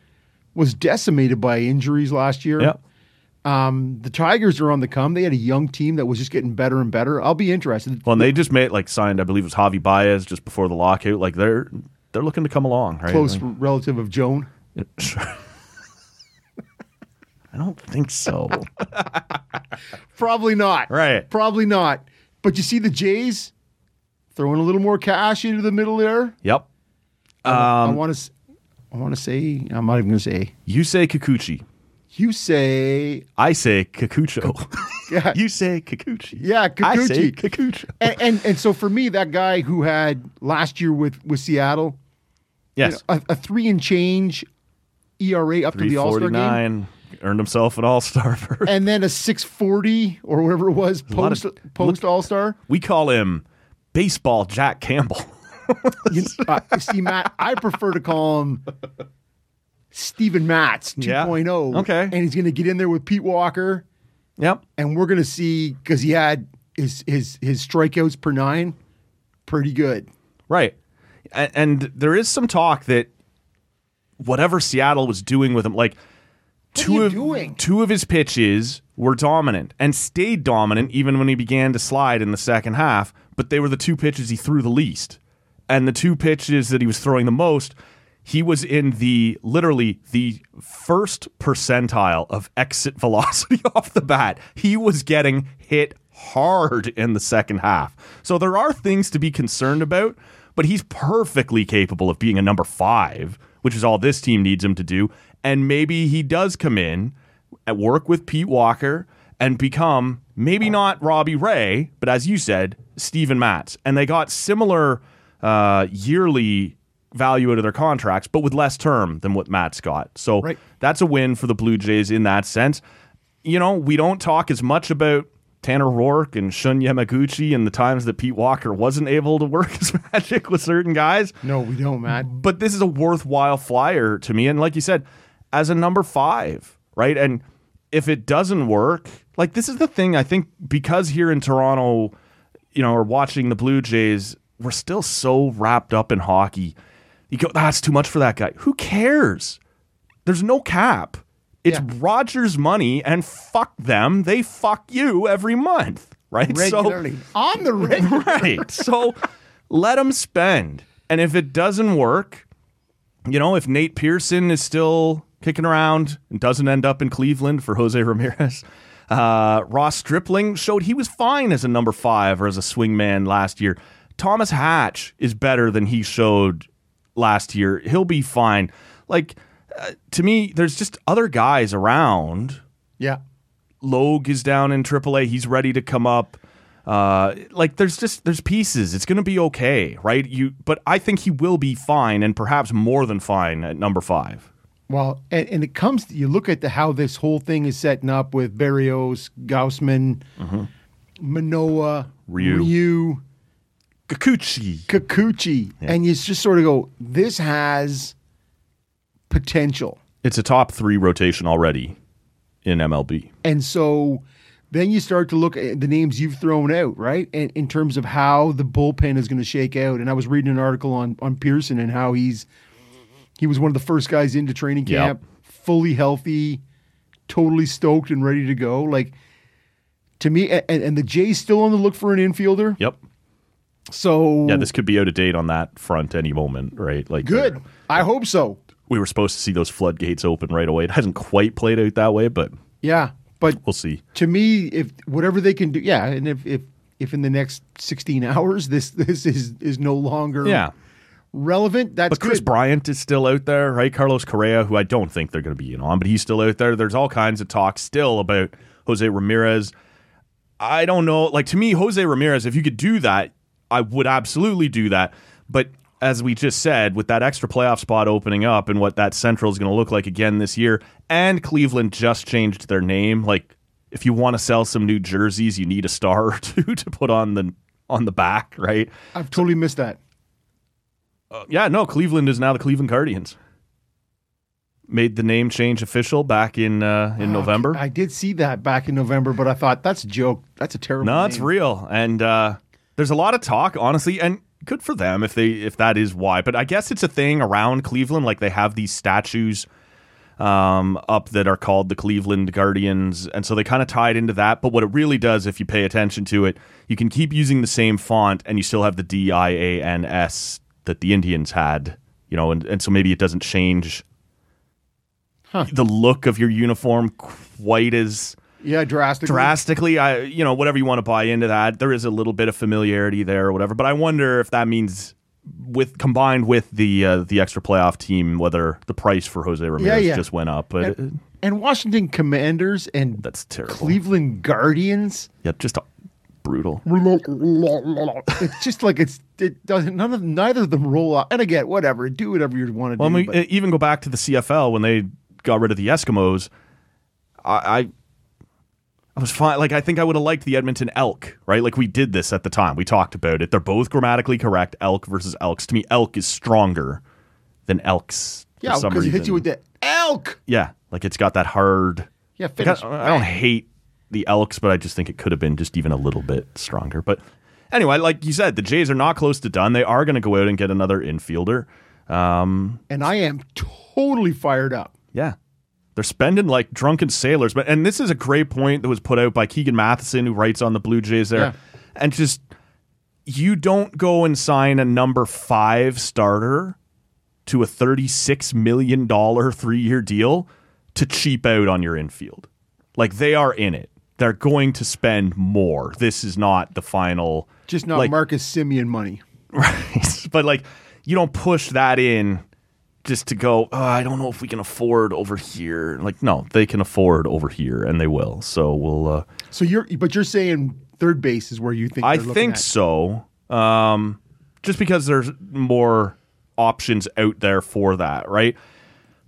was decimated by injuries last year. Yeah. Um, the Tigers are on the come. They had a young team that was just getting better and better. I'll be interested. Well, and they just made like signed, I believe it was Javi Baez just before the lockout. Like they're they're looking to come along, right? Close Like- relative of Joan. Sure. I don't think so. Probably not. Right. Probably not. But you see the Jays throwing a little more cash into the middle there. yep. I Um, want to. I want to say. I'm not even going to say. You say Kikuchi. You say. I say Kikucho. Yeah. you say Kikuchi. Yeah, I say Kikuchi. Kikucho. and, and and so for me, that guy who had last year with with Seattle, you Yes. know, a, a three and change ERA up to the All Star game, earned himself an All Star. and then a 640 or whatever it was post of- post All Star. we call him baseball Jack Campbell. You, uh, see, Matt, I prefer to call him Steven Matz 2.0. Yeah. Oh. Okay. And he's going to get in there with Pete Walker, yep. and we're going to see, because he had his, his, his strikeouts per nine, pretty good. Right. And, and there is some talk that whatever Seattle was doing with him, like two of doing? two of his pitches were dominant and stayed dominant even when he began to slide in the second half. But they were the two pitches he threw the least, and the two pitches that he was throwing the most. He was in the literally the first percentile of exit velocity off the bat. He was getting hit hard in the second half. So there are things to be concerned about, but he's perfectly capable of being a number five, which is all this team needs him to do. And maybe he does come in and work with Pete Walker and become maybe not Robbie Ray, but as you said, Steven Matz. And they got similar uh, yearly value out of their contracts, but with less term than what Matz got. So Right. that's a win for the Blue Jays in that sense. You know, we don't talk as much about Tanner Roark and Shun Yamaguchi and the times that Pete Walker wasn't able to work his magic with certain guys No, we don't, Matt. but this is a worthwhile flyer to me. And like you said, as a number five, right? And if it doesn't work, like this is the thing I think because here in Toronto, you know, or watching the Blue Jays, we're still so wrapped up in hockey. You go, that's too much for that guy. Who cares? There's no cap. It's Yeah. Rogers' money, and fuck them. They fuck you every month, right? So- Regularly. On the regular. right. So let them spend. And if it doesn't work, you know, if Nate Pearson is still kicking around and doesn't end up in Cleveland for Jose Ramirez, uh, Ross Stripling showed he was fine as a number five or as a swingman last year. Thomas Hatch is better than he showed last year. He'll be fine. Like, uh, to me, there's just other guys around Yeah. Logue is down in AAA. He's ready to come up. Uh, like there's just there's pieces. It's going to be okay, right? You, but I think he will be fine, and perhaps more than fine at number five. Well, and, and it comes, you look at the, how this whole thing is setting up with Berrios, Gausman, Manoah, Ryu. Ryu Kikuchi. Kikuchi. And you just sort of go, this has potential. It's a top three rotation already in MLB. And so then you start to look at the names you've thrown out, right? And in terms of how the bullpen is going to shake out. And I was reading an article on on Pearson and how he's he was one of the first guys into training Yep. camp, fully healthy, totally stoked and ready to go. Like to me, and, and the Jays still on the look for an infielder. Yep. So Yeah, this could be out of date on that front any moment, right? Like good. Uh, I hope so. We were supposed to see those floodgates open right away. It hasn't quite played out that way, but Yeah, but we'll see. to me, if whatever they can do, yeah, and if if if in the next sixteen hours this this is is no longer Yeah. relevant, that's But Kris good. Bryant is still out there, right? Carlos Correa, who I don't think they're going to be in on, but he's still out there. There's all kinds of talk still about Jose Ramirez. I don't know. Like to me, Jose Ramirez, if you could do that, I would absolutely do that. But as we just said, with that extra playoff spot opening up and what that Central is going to look like again this year, and Cleveland just changed their name, like if you want to sell some new jerseys, you need a star or two to put on the on the back, right? I've totally missed that. Yeah, no, Cleveland is now the Cleveland Guardians. Made the name change official back in uh, in November. I did see that back in November, but I thought that's a joke. That's a terrible. no, it's real, and uh, there's a lot of talk, honestly, and good for them if they if that is why. But I guess it's a thing around Cleveland, like they have these statues um, up that are called the Cleveland Guardians, and so they kind of tie it into that. But what it really does, if you pay attention to it, you can keep using the same font, and you still have the D I A N S that the Indians had, you know, and, and so maybe it doesn't change the look of your uniform quite as Yeah, drastically. drastically. I, you know, whatever you want to buy into that, there is a little bit of familiarity there or whatever. But I wonder if that means with combined with the uh, the extra playoff team, whether the price for Jose Ramirez yeah. just went up. But and, and Washington Commanders and that's terrible. Cleveland Guardians. yeah, just a, brutal. it's just like it's it doesn't none of neither of them roll out. And again, whatever, do whatever you want to Well, do. I mean, even go back to the CFL when they got rid of the Eskimos. I, I, I was fine. Like I think I would have liked the Edmonton Elk, right? Like we did this at the time. We talked about it. They're both grammatically correct. Elk versus Elks. To me, Elk is stronger than Elks. yeah, because it hits you with the elk. Yeah, like it's got that hard. Yeah, Like, finish. I, I don't hate the Elks, but I just think it could have been just even a little bit stronger. But anyway, like you said, the Jays are not close to done. They are going to go out and get another infielder. Um, and I am totally fired up. yeah. They're spending like drunken sailors. But and this is a great point that was put out by Keegan Matheson, who writes on the Blue Jays there. Yeah. And just you don't go and sign a number five starter to a $36 million three year deal to cheap out on your infield. Like they are in it. They're going to spend more. This is not the final Just not like, Marcus Semien money. Right. But like you don't push that in just to go, oh, I don't know if we can afford over here. Like, no, they can afford over here and they will. So we'll uh So you're, but you're saying third base is where you think I think at. so. Um just because there's more options out there for that, right?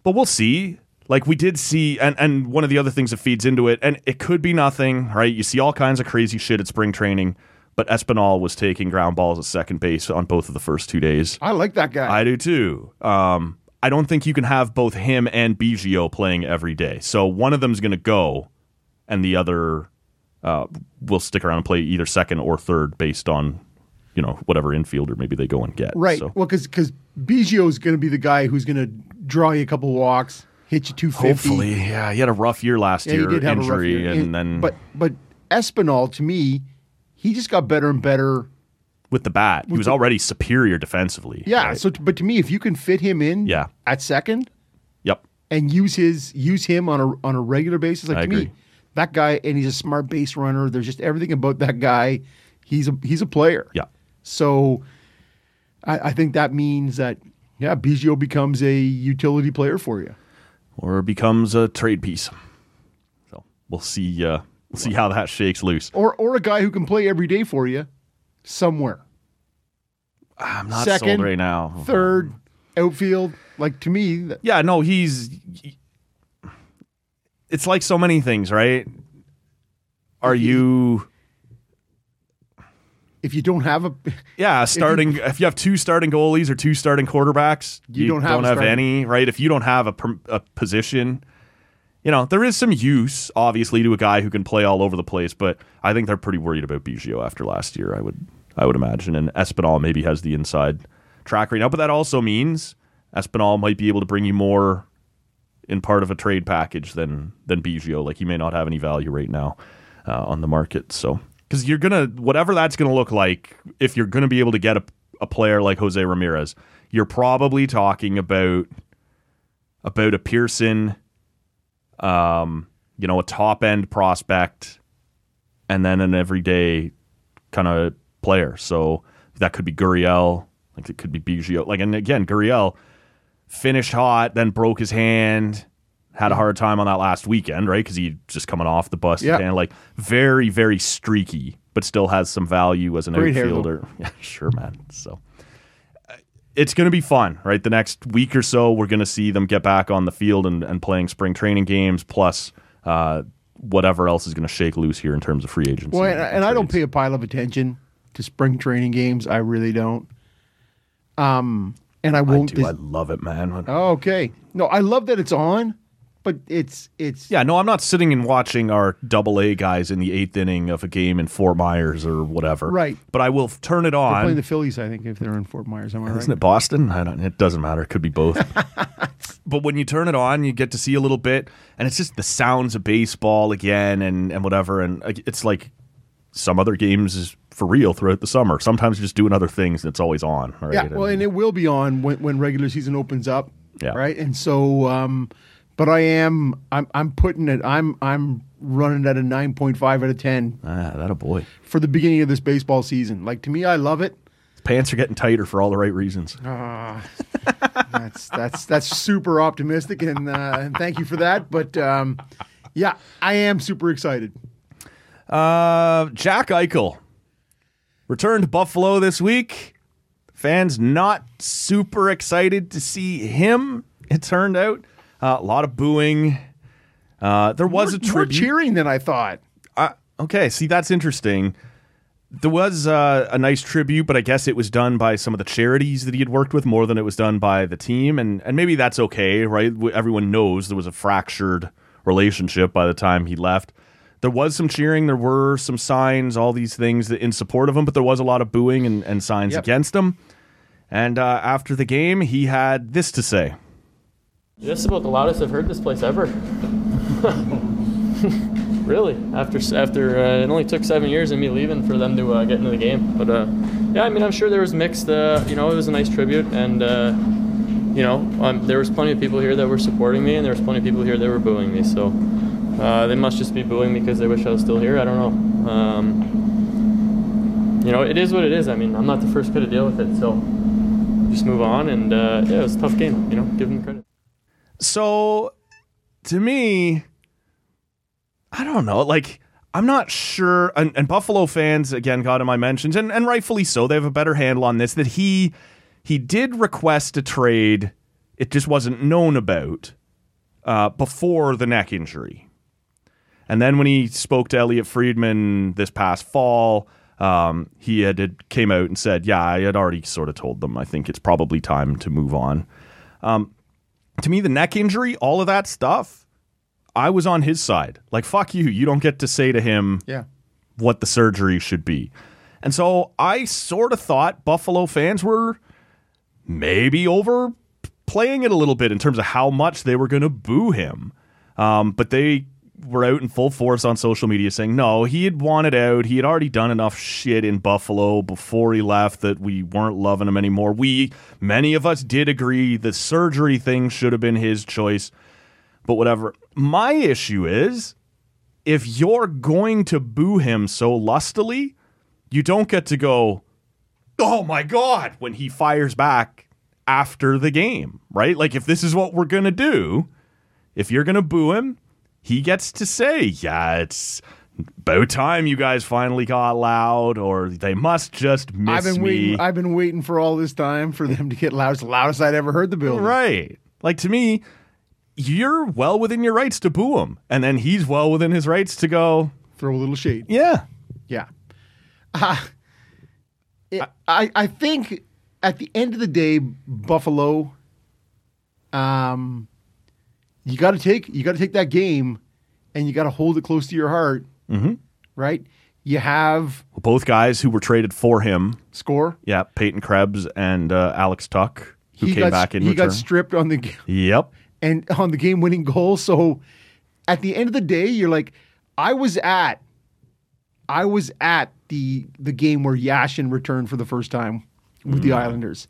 But we'll see. Like we did see and and one of the other things that feeds into it and it could be nothing, right? You see all kinds of crazy shit at spring training, but Espinal was taking ground balls at second base on both of the first 2 days. I like that guy. I do too. Um, I don't think you can have both him and Biggio playing every day. So one of them's going to go, and the other uh, will stick around and play either second or third based on, you know, whatever infielder maybe they go and get. right. So Well, because because Biggio is going to be the guy who's going to draw you a couple walks, hit you two fifty. hopefully, yeah, he had a rough year last Yeah, year, he did have injury, year. and then but but Espinal to me, he just got better and better. With the bat, he was already superior defensively. Yeah. right? So, but to me, if you can fit him in, Yeah. at second yep, and use his use him on a on a regular basis, like I to agree. me, that guy, and he's a smart base runner. There's just everything about that guy. He's a he's a player. yeah. So, I, I think that means that yeah, Biggio becomes a utility player for you. Or becomes a trade piece. So we'll see. Uh, we'll see how that shakes loose. or or a guy who can play every day for you somewhere. I'm not Second, sold right now. Third, outfield. Like to me, that- Yeah, no, he's. It's like so many things, right? Are you? if you don't have a, Yeah, starting. If you, have two starting goalies or two starting quarterbacks, You don't have a starting- any, right? If you don't have a, per- a position, you know there is some use, obviously, to a guy who can play all over the place. But I think they're pretty worried about Biggio after last year. I would, I would imagine, and Espinal maybe has the inside track right now. But that also means Espinal might be able to bring you more in part of a trade package than than Biggio. Like he may not have any value right now uh, on the market. So because you're gonna whatever that's gonna look like, if you're gonna be able to get a, a player like Jose Ramirez, you're probably talking about about a Pearson, um, you know, a top end prospect, and then an everyday kind of player. So that could be Gurriel, like it could be Biggio. Like and again, Gurriel finished hot, then broke his hand, had a hard time on that last weekend, right? Because he just coming off the bus Yeah. and like very, very streaky, but still has some value as an Great outfielder. Yeah, sure, man. So uh, it's going to be fun, right? The next week or so, we're going to see them get back on the field and, and playing spring training games, plus uh, whatever else is going to shake loose here in terms of free agency. well, and, and I don't pay a pile of attention to spring training games. I really don't. Um, and I I won't. do. I love it, man. oh, okay. No, I love that it's on, but it's it's Yeah, no, I'm not sitting and watching our double A guys in the eighth inning of a game in Fort Myers or whatever. Right. But I will turn it They're on. playing the Phillies. I think if they're in Fort Myers, am I right? Isn't it Boston? I don't. It doesn't matter. It could be both. but when you turn it on, you get to see a little bit, and it's just the sounds of baseball again, and and whatever, and it's like some other games is for real throughout the summer. Sometimes you're just doing other things, and it's always on. Right? Yeah, well, and it will be on when, when regular season opens up. Yeah. Right. And so, um, but I am I'm I'm putting it I'm I'm running at a nine point five out of ten ah, that a boy. for the beginning of this baseball season. Like to me, I love it. Pants are getting tighter for all the right reasons. That's that's that's super optimistic, and uh, and thank you for that. But um, yeah, I am super excited. Uh, Jack Eichel returned to Buffalo this week. Fans not super excited to see him. It turned out uh, a lot of booing. Uh, there was a More- more cheering than I thought. Uh, okay, see that's interesting. There was uh, a nice tribute, but I guess it was done by some of the charities that he had worked with more than it was done by the team, and and maybe that's okay, right? Everyone knows there was a fractured relationship by the time he left. There was some cheering, there were some signs, all these things that in support of him, but there was a lot of booing and, and signs Yep. against him. And uh, after the game, he had this to say. This is about the loudest I've heard this place ever. really, after after uh, it only took seven years of me leaving for them to uh, get into the game. But uh, yeah, I mean, I'm sure there was mixed. Uh, you know, it was a nice tribute, and uh, you know, um, there was plenty of people here that were supporting me, and there was plenty of people here that were booing me. So uh, they must just be booing because they wish I was still here. I don't know. Um, you know, it is what it is. I mean, I'm not the first kid to deal with it, so just move on. And uh, yeah, it was a tough game. You know, give them credit. So to me, I don't know. Like, I'm not sure. And, and Buffalo fans again got in my mentions, and, and rightfully so. They have a better handle on this. That he he did request a trade. It just wasn't known about uh, before the neck injury. And then when he spoke to Elliotte Friedman this past fall, um, he had, had came out and said, "Yeah, I had already sort of told them. I think it's probably time to move on." Um, to me, the neck injury, all of that stuff, I was on his side. Like, fuck you. You don't get to say to him Yeah. what the surgery should be. And so I sort of thought Buffalo fans were maybe overplaying it a little bit in terms of how much they were going to boo him. Um, but they were out in full force on social media saying, no, he had wanted out. He had already done enough shit in Buffalo before he left that we weren't loving him anymore. We, many of us did agree the surgery thing should have been his choice, but whatever. My issue is if you're going to boo him so lustily, you don't get to go, oh my God, when he fires back after the game, right? Like, if this is what we're going to do, if you're going to boo him, he gets to say, yeah, it's about time you guys finally got loud, or they must just miss I've been me. waiting. I've been waiting for all this time for them to get loud. It's the loudest I'd ever heard the building. Right. Like to me, you're well within your rights to boo him. And then he's well within his rights to go, Throw a little shade. yeah. Yeah. Uh, it, I I think at the end of the day, Buffalo. Um, you got to take you got to take that game, and you got to hold it close to your heart. Mm-hmm. Right. You have Both guys who were traded for him. score. Yeah, Peyton Krebs and uh, Alex Tuch, who he came got back in he return. got stripped on the yep. and on the game winning goal. So at the end of the day, you're like, I was at, I was at the the game where Yashin returned for the first time with the Islanders,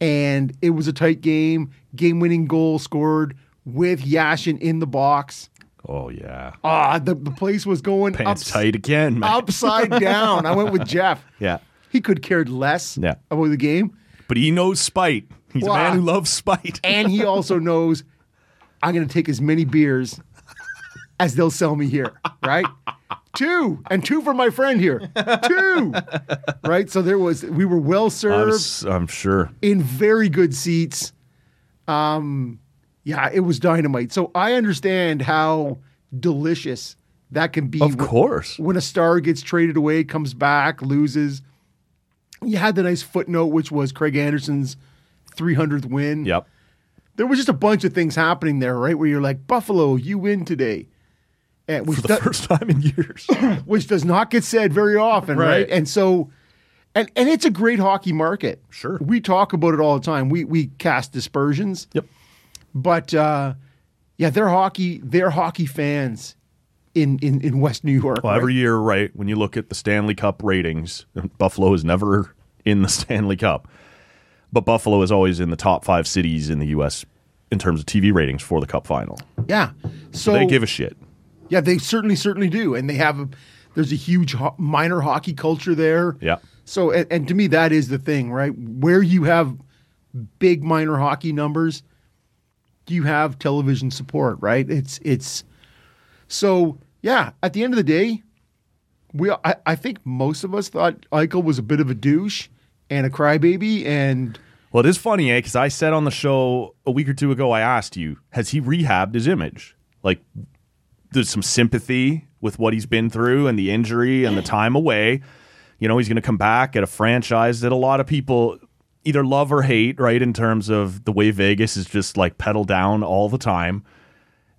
and it was a tight game. Game winning goal scored with Yashin in the box. Oh yeah. Ah, the, the place was going Pants ups- tight again, man. upside down. I went with Jeff. Yeah. He could care less Yeah. about the game. But he knows spite. He's Wow. a man who loves spite. and he also knows I'm going to take as many beers as they'll sell me here, right? two and two for my friend here, two, right? So there was we were well I'm, served s- I'm sure. in very good seats. Um, yeah, it was dynamite. So I understand how delicious that can be. Of when- course. when a star gets traded away, comes back, loses. You had the nice footnote, which was Craig Anderson's 300th win Yep. there was just a bunch of things happening there, right? Where you're like, Buffalo, you win today. And which, For the do- first time in years. which does not get said very often, right? Right. And so, and and it's a great hockey market. Sure. we talk about it all the time. We we cast dispersions, yep. But uh, yeah, they're hockey. They're hockey fans in in in West New York. Well, right? every year, right, when you look at the Stanley Cup ratings, Buffalo is never in the Stanley Cup. But Buffalo is always in the top five cities in the U.S. in terms of TV ratings for the Cup final. yeah. So they give a shit. yeah, they certainly certainly do, and they have a. There's a huge ho- minor hockey culture there. Yeah. So, and, and to me, that is the thing, right? Where you have big minor hockey numbers, you have television support, right? It's it's so yeah. At the end of the day, we I, I think most of us thought Eichel was a bit of a douche and a crybaby, and Well, it is funny, eh? Because I said on the show a week or two ago, I asked you, has he rehabbed his image? Like, there's some sympathy with what he's been through and the injury and the time away. You know, he's going to come back at a franchise that a lot of people either love or hate, right? In terms of the way Vegas is just like pedal down all the time.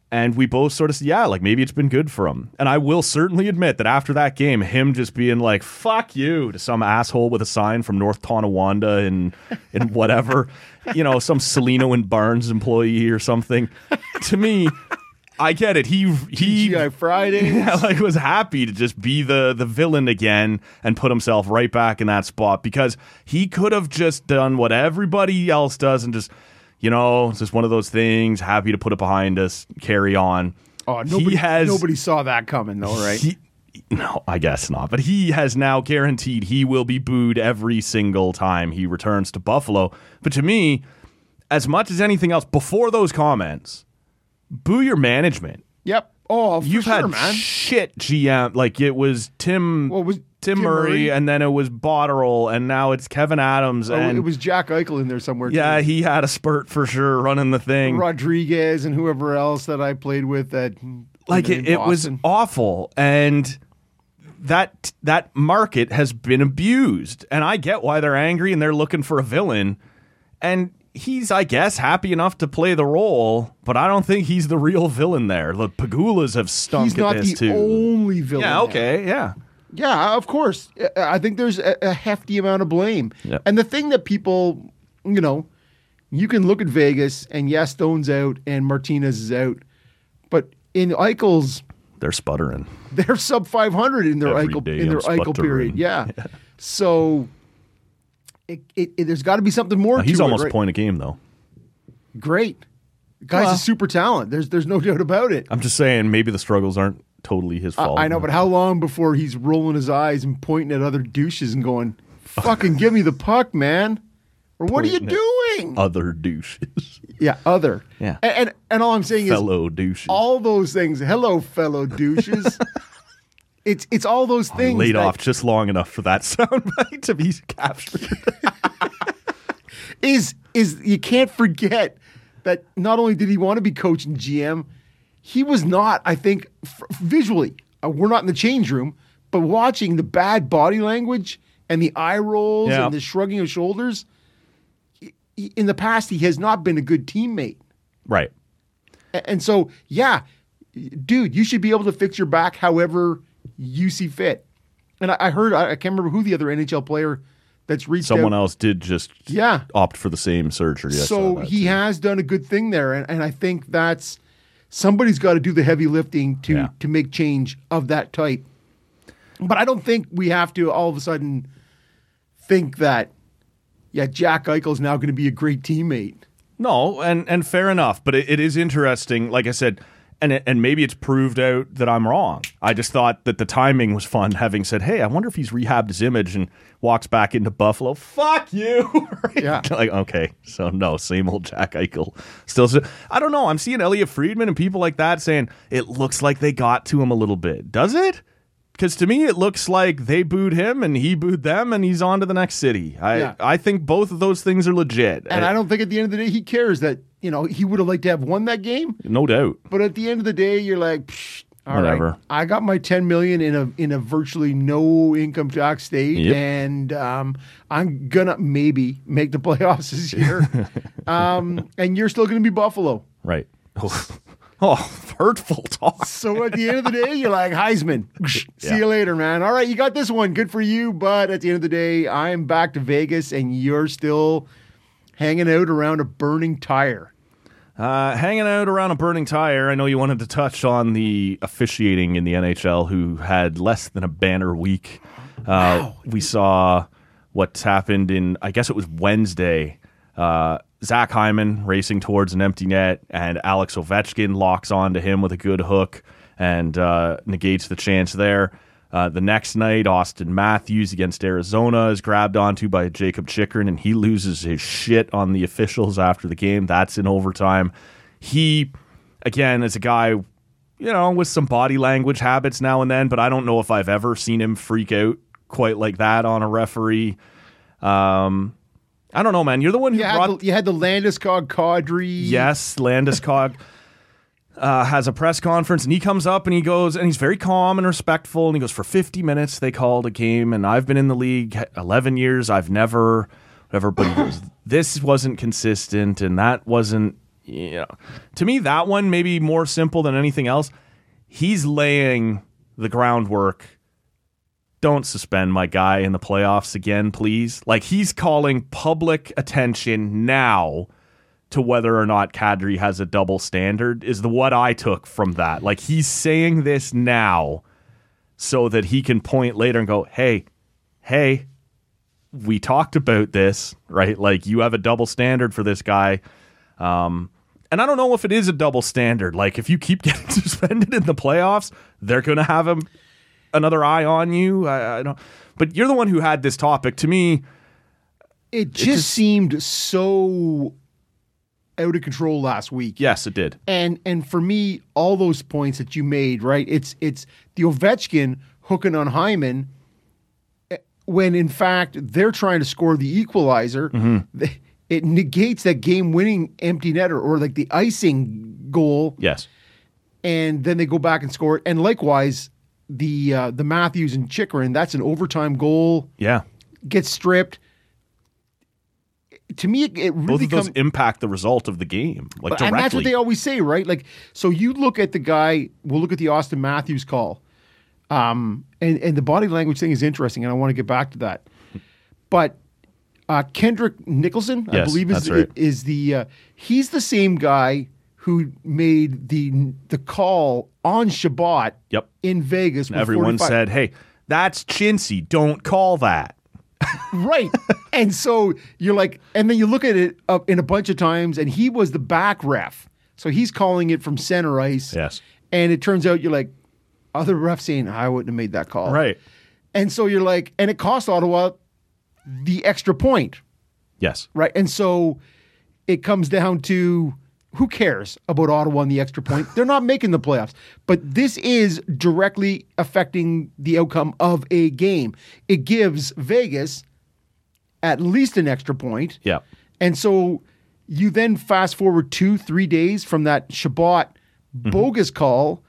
And we both sort of said, yeah, like maybe it's been good for him. And I will certainly admit that after that game, him just being like, fuck you to some asshole with a sign from North Tonawanda and, and whatever, you know, some Cellino and Barnes employee or something. to me, I get it. He, he, TGI Fridays. yeah, like was happy to just be the the villain again and put himself right back in that spot because he could have just done what everybody else does and just you know it's just one of those things happy to put it behind us carry on oh, nobody has nobody saw that coming though, right? he- no, I guess not. But he has now guaranteed he will be booed every single time he returns to Buffalo. But to me, as much as anything else, before those comments, boo your management. yep. Oh, You've sure, had man. shit GM. Like it was Tim, Well, was Tim, Tim Murray, Murray. and then it was Botterill, and now it's Kevin Adams. Oh, and it was Jack Eichel in there somewhere. yeah, too. he had a spurt for sure running the thing. Rodriguez and whoever else that I played with that like it, it was awful and that that market has been abused and i get why they're angry and they're looking for a villain and he's i guess happy enough to play the role but i don't think he's the real villain there the Pegulas have stunk He's at not this the too only villain. yeah there. okay yeah Yeah, of course. I- think there's a, hefty amount of blame. Yep. And the thing that people, you know, you can look at Vegas and yes, Stone's out and Martinez is out, but in Eichel's, they're sputtering they're sub 500 in their Every Eichel in their I'm Eichel sputtering. period. Yeah. So it, it, it- there's got to be something more. Now, he's to almost it, a right? point a game though Great. Guy's Well- a super talent. There's there's no doubt about it. i'm just saying maybe the struggles aren't totally his fault I know, but how long before he's rolling his eyes and pointing at other douches and going, "Fucking give me the puck, man," or "What are you doing?" other douches yeah, other. Yeah. and and, and all I'm saying is fellow douches all those things. Hello, fellow douches. it's it's all those I things. laid that off just long enough for that soundbite to be captured Is is you can't forget that not only did he want to be coach and GM, he was not. I think f- visually, uh, we're not in the change room, but watching the bad body language and the eye rolls Yeah. and the shrugging of shoulders. he- he- In the past, he has not been a good teammate. right And so, yeah, dude, you should be able to fix your back however you see fit. And I, I heard, I, I can't remember who the other NHL player that's reached someone out. else did just Yeah. opt for the same surgery. I so he too. has done a good thing there. And, and I think that's somebody's got to do the heavy lifting to, Yeah. to make change of that type. But I don't think we have to all of a sudden think that, yeah, Jack Eichel's now going to be a great teammate. no, and and fair enough, but it, it is interesting. Like I said, and it, and maybe it's proved out that I'm wrong. I just thought that the timing was fun. Having said, hey, I wonder if he's rehabbed his image and walks back into Buffalo. Fuck you. Right? Yeah. like okay, so no, same old Jack Eichel. Still, I don't know. I'm seeing Elliotte Friedman and people like that saying it looks like they got to him a little bit. Does it? Because to me, it looks like they booed him and he booed them, and he's on to the next city. I Yeah. I think both of those things are legit. And I don't think at the end of the day he cares that, you know, he would have liked to have won that game. no doubt. But at the end of the day, you're like, Psh, all right, Whatever. I got my 10 million in a in a virtually no income tax state, Yep. and um, I'm gonna maybe make the playoffs this year. um, and you're still gonna be Buffalo. Right. Oh, hurtful talk. So at the end of the day, you're like Heisman. See Yeah. you later, man. All right, you got this one. Good for you. But at the end of the day, I'm back to Vegas, and you're still hanging out around a burning tire. Uh, hanging out around a burning tire. I know you wanted to touch on the officiating in the NHL, who had less than a banner week. Uh, We saw what's happened in, I guess it was Wednesday. Uh, Zach Hyman racing towards an empty net, and Alex Ovechkin locks onto him with a good hook and uh, negates the chance there. Uh, the next night, Auston Matthews against Arizona is grabbed onto by Jakob Chychrun, and he loses his shit on the officials after the game. That's in overtime. He, again, is a guy you know, with some body language habits now and then, but I don't know if I've ever seen him freak out quite like that on a referee. Um, I don't know, man. You're the one who You had, brought the, you had the Landeskog Kadri. Yes, Landeskog uh, has a press conference and he comes up and he goes and he's very calm and respectful and he goes for 50 minutes they called a game and I've been in the league 11 years I've never whatever but he goes this wasn't consistent and that wasn't you know to me that one maybe more simple than anything else he's laying the groundwork don't suspend my guy in the playoffs again please like he's calling public attention now to whether or not Kadri has a double standard is the what I took from that. Like he's saying this now so that he can point later and go, "Hey, hey, we talked about this, right? Like you have a double standard for this guy." Um and I don't know if it is a double standard. Like if you keep getting suspended in the playoffs, they're going to have him another eye on you. I, I don't but you're the one who had this topic. To me, It just, just- seemed so out of control last week. yes, it did. And and for me, all those points that you made, right? It's it's the Ovechkin hooking on Hyman eh, when in fact they're trying to score the equalizer. Th- It negates that game-winning empty netter or like the icing goal, Yes. and then they go back and score it. And likewise, the uh, the Matthews and Chychrun, that's an overtime goal, Yeah. gets stripped. To me, it, it Both really of those comes. impact the result of the game, like But- directly. And that's what they always say, right? Like, so you look at the guy. We'll look at the Auston Matthews call, um, and and the body language thing is interesting, and I want to get back to that. But uh, Kendrick Nicholson, I believe is right. is the uh, he's the same guy who made the the call on Chabot. Yep. In Vegas, Everyone 45 said, "Hey, that's chintzy. Don't call that." right. and so you're like, and then you look at it up in a bunch of times, and he was the back ref, so he's calling it from center ice. Yes. And it turns out you're like, other refs saying, I wouldn't have made that call. Right. And so you're like, and it cost Ottawa the extra point, Yes. right? And so it comes down to who cares about Ottawa and the extra point? They're not making the playoffs. But this is directly affecting the outcome of a game. It gives Vegas at least an extra point. Yeah. And so you then fast forward two, three days from that Chabot Mm-hmm. bogus call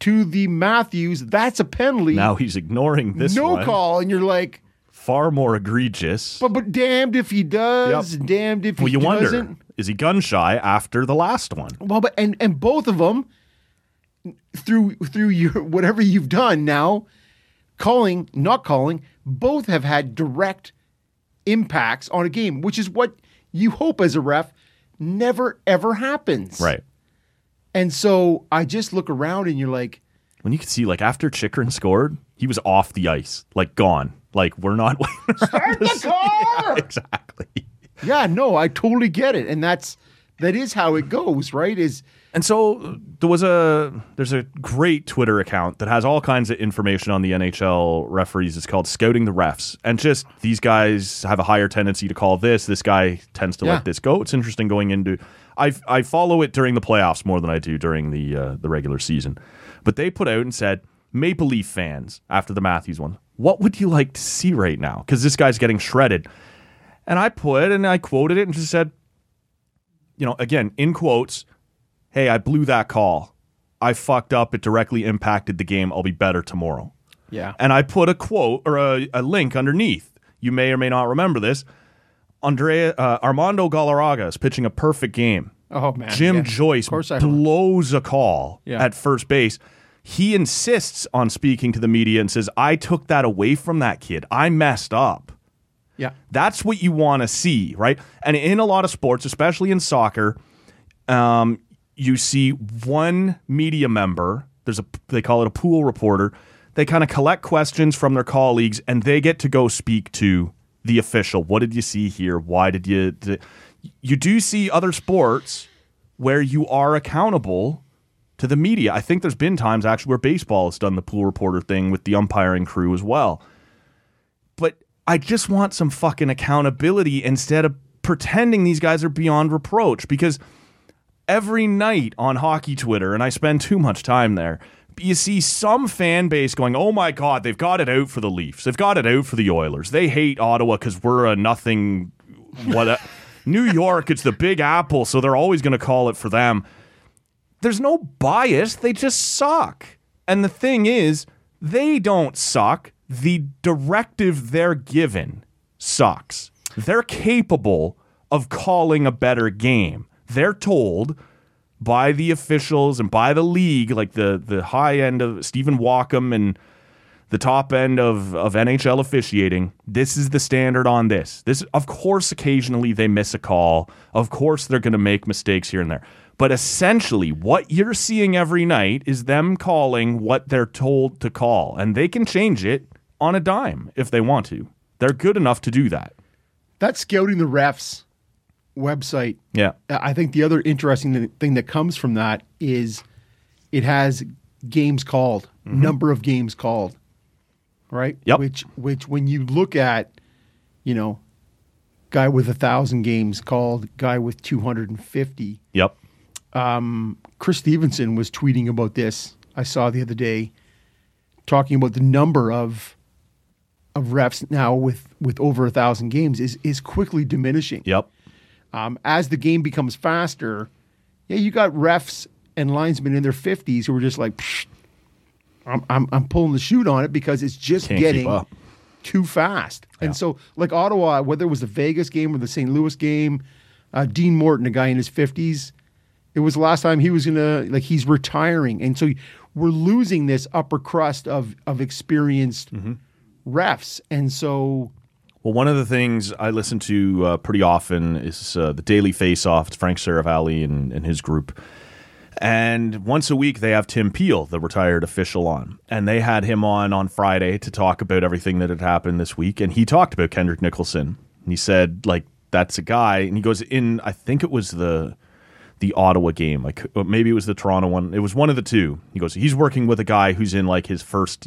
to the Matthews. That's a penalty. Now he's ignoring this no one. call. And you're like, Far more egregious. but but damned if he does, Yep. damned if well, he you doesn't. wonder, is he gun shy after the last one? Well, but and and both of them through through your whatever you've done now, calling, not calling, both have had direct impacts on a game, which is what you hope as a ref never ever happens. Right. And so I just look around and you're like, When you can see, like, after Chychrun scored, he was off the ice, like, gone. Like, we're not. Start the car. exactly. Yeah, no, I totally get it, and that's that is how it goes, right? Is And so there was a there's a great Twitter account that has all kinds of information on the NHL referees. It's called Scouting the Refs, and just these guys have a higher tendency to call this. This guy tends to Yeah. let this go. It's interesting going into. I I follow it during the playoffs more than I do during the uh, the regular season, but they put out and said Maple Leaf fans after the Matthews one, what would you like to see right now? Because this guy's getting shredded, and I put and I quoted it and just said, you know, again in quotes hey, I blew that call. I fucked up. It directly impacted the game. I'll be better tomorrow. yeah, And I put a quote or a, a link underneath. You may or may not remember this. Andrea uh, Armando Galarraga is pitching a perfect game. oh man, Jim yeah. Joyce Of course I blows a call Yeah. at first base. He insists on speaking to the media and says, I took that away from that kid. I messed up. Yeah, That's what you want to see, right? And in a lot of sports, especially in soccer, um, you see one media member. There's a they call it a pool reporter. They kind of collect questions from their colleagues, and they get to go speak to the official. What did you see here? Why did you? Did, you do see other sports where you are accountable to the media. I think there's been times actually where baseball has done the pool reporter thing with the umpiring crew as well I just want some fucking accountability instead of pretending these guys are beyond reproach because every night on hockey Twitter, and I spend too much time there. You see some fan base going, "Oh my God, they've got it out for the Leafs. They've got it out for the Oilers. They hate Ottawa because we're a nothing." What? New York, it's the Big Apple, so they're always going to call it for them. There's no bias. They just suck. And the thing is, they don't suck. The directive they're given sucks. They're capable of calling a better game. They're told by the officials and by the league, like the the high end of Stephen Walkom and the top end of, of NHL officiating, this is the standard on this. This of course occasionally they miss a call. Of course they're gonna make mistakes here and there. But essentially what you're seeing every night is them calling what they're told to call. And they can change it on a dime if they want to. They're good enough to do that. That's scouting the refs website. Yeah. Uh, I think the other interesting thing that comes from that is it has games called, mm-hmm. number of games called, right? Yep. Which, which when you look at, you know, guy with a thousand games called, guy with two hundred and fifty. Yep. Um, Chris Stevenson was tweeting about this. I saw the other day, talking about the number of of refs now with with over a thousand games is is quickly diminishing. Yep. Um, as the game becomes faster, yeah, you got refs and linesmen in their fifties who are just like, I'm, I'm I'm pulling the chute on it because it's just Can't getting too fast. Yeah. And so, like Ottawa, whether it was the Vegas game or the St. Louis game, uh, Dean Morton, a guy in his fifties, it was the last time he was gonna like he's retiring, and so we're losing this upper crust of of experienced Mm-hmm. Refs, and so Well, one of the things I listen to uh, pretty often is uh, the Daily Face Off. It's Frank Seravalli and, and his group. And once a week, they have Tim Peel, the retired official, on. And they had him on on Friday to talk about everything that had happened this week. And he talked about Kendrick Nicholson. And he said, like, that's a guy. And he goes, in, I think it was the the Ottawa game. Like maybe it was the Toronto one. It was one of the two. He goes, he's working with a guy who's in like his first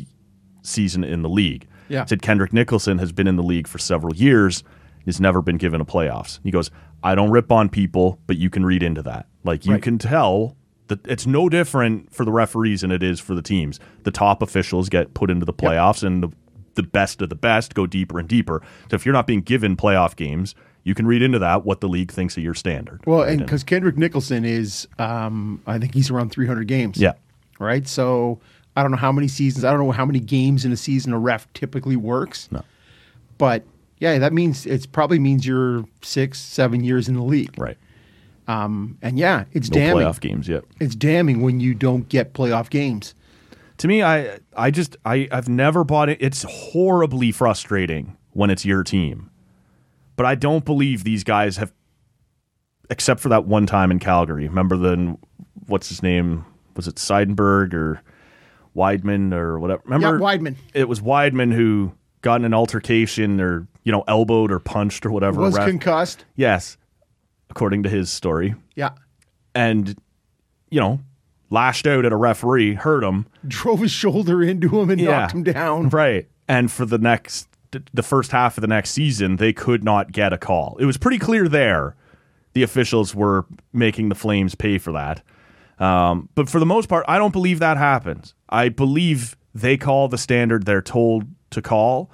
season in the league. Yeah. Said Kendrick Nicholson has been in the league for several years, has never been given a playoffs. He goes, I don't rip on people, but you can read into that. Like you Right. can tell that it's no different for the referees than it is for the teams. The top officials get put into the playoffs and the the best of the best go deeper and deeper. So if you're not being given playoff games, you can read into that what the league thinks of your standard. Well, and because Kendrick Nicholson is, um, I think he's around 300 games. Yeah. Right. So I don't know how many seasons. I don't know how many games in a season a ref typically works. No. But yeah, that means it probably means you're six, seven years in the league. Right. Um, and yeah, it's No damning. playoff games yet. It's damning when you don't get playoff games. To me, I I just I I've never bought it. It's horribly frustrating when it's your team, but I don't believe these guys have, except for that one time in Calgary. Remember the what's his name? Was it Seidenberg or Wideman or whatever? Remember Yeah, Wideman. It was Wideman who got in an altercation or you know elbowed or punched or whatever. Was concussed. yes, according to his story, Yeah. and you know lashed out at a referee, hurt him. Drove his shoulder into him and knocked him down. Right. And for the next, the first half of the next season, they could not get a call. It was pretty clear there. The officials were making the Flames pay for that. Um, but for the most part, I don't believe that happens. I believe they call the standard they're told to call,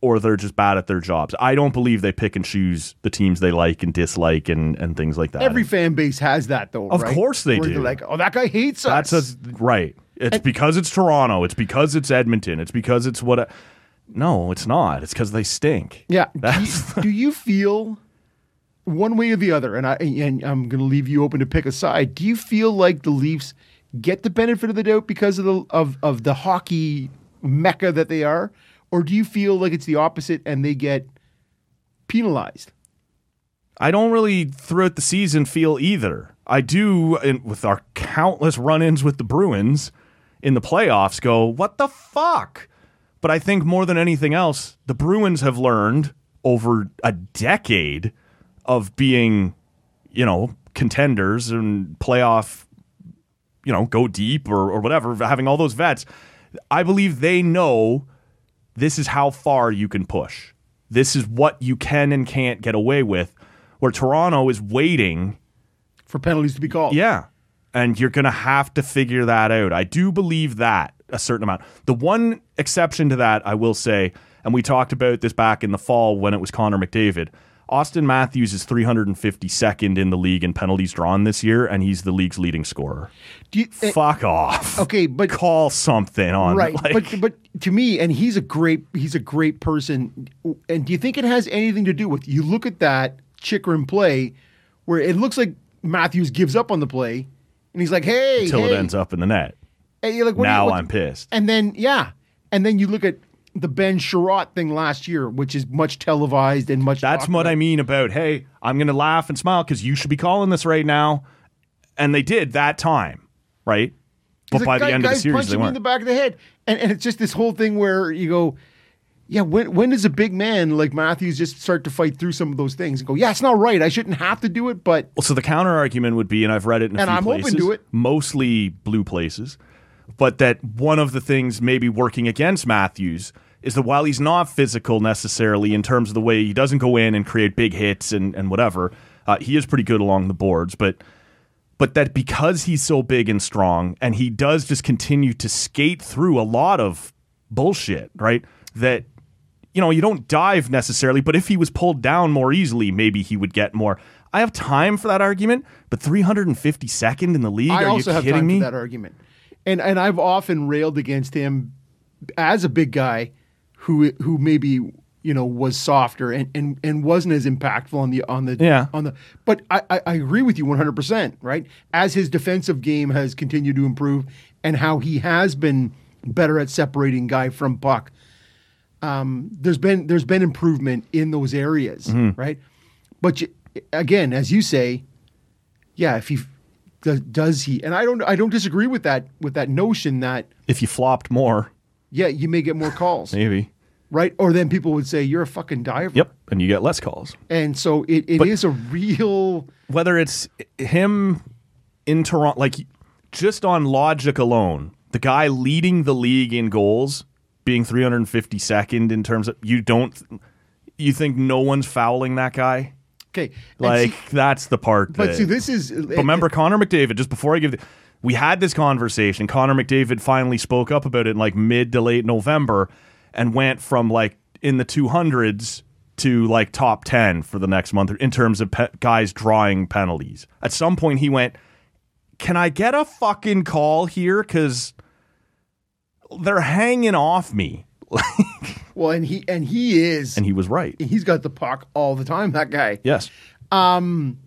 or they're just bad at their jobs. I don't believe they pick and choose the teams they like and dislike and, and things like that. Every fan base has that though. Of right? course they Where do. Like, oh, that guy hates us. That's right. It's because it's Toronto. It's because it's Edmonton. It's because it's what. no, it's not. It's because they stink. Yeah. Do you, do you feel one way or the other? And I and I'm going to leave you open to pick a side. Do you feel like the Leafs get the benefit of the doubt because of the of of the hockey mecca that they are, or do you feel like it's the opposite and they get penalized? I don't really throughout the season feel either. I do with our countless run-ins with the Bruins in the playoffs. Go what the fuck? But I think more than anything else, the Bruins have learned over a decade of being, you know, contenders and playoff, you know, go deep or, or whatever, having all those vets. I believe they know this is how far you can push. This is what you can and can't get away with. Where Toronto is waiting for penalties to be called. Yeah. And you're going to have to figure that out. I do believe that a certain amount. The one exception to that, I will say, and we talked about this back in the fall when it was Connor McDavid. Auston Matthews is 352nd in the league in penalties drawn this year, and he's the league's leading scorer. Do you, eh, Fuck off. okay, but Call something on. right, like- but but to me, and he's a great he's a great person. And do you think it has anything to do with you look at that Chychrun play where it looks like Matthews gives up on the play, and he's like, "Hey, until hey. it ends up in the net. And you're like, you- now what- I'm pissed. And then yeah, and then you look at the Ben Chiarot thing last year, which is much televised and much. That's what. I mean about, hey, I'm going to laugh and smile because you should be calling this right now. And they did that time, right? But by like, the "Guy- end of the series, they me in weren't. the back of the head, and and it's just this whole thing where you go, yeah, when when does a big man like Matthews just start to fight through some of those things and go, yeah, it's not right, I shouldn't have to do it, but Well, so the counter argument would be, and I've read it in a And few I'm open places, to it. mostly blue places, but that one of the things maybe working against Matthews is that while he's not physical necessarily in terms of the way he doesn't go in and create big hits and, and whatever, uh, he is pretty good along the boards, but but that because he's so big and strong and he does just continue to skate through a lot of bullshit, right? That you know, you don't dive necessarily, but if he was pulled down more easily, maybe he would get more. I have time for that argument, but 352nd in the league? I Are also you have kidding time me? for that argument, and and I've often railed against him as a big guy who who maybe you know was softer and, and, and wasn't as impactful on the on the Yeah. on the but I, I, I agree with you 100% right as his defensive game has continued to improve and how he has been better at separating guy from puck um, there's been there's been improvement in those areas Mm-hmm. right but you, again as you say yeah if he does, does he and I don't I don't disagree with that with that notion that If you flopped more, yeah you may get more calls maybe. Right? Or then people would say you're a fucking diver. Yep, and you get less calls. And so it, it is a real Whether it's him in Toronto, like just on logic alone, the guy leading the league in goals being 352nd in terms of you don't you think no one's fouling that guy? okay. Like see- that's the part. but that- see, this is But remember, Connor McDavid, just before I give the, we had this conversation. Connor McDavid finally spoke up about it in like mid to late November and went from like in the 200s to like top 10 for the next month in terms of pe- guys drawing penalties. At some point, he went, Can I get a fucking call here? Because they're hanging off me. well, and he and he is, And he was right. he's got the puck all the time. That guy. Yes. Um,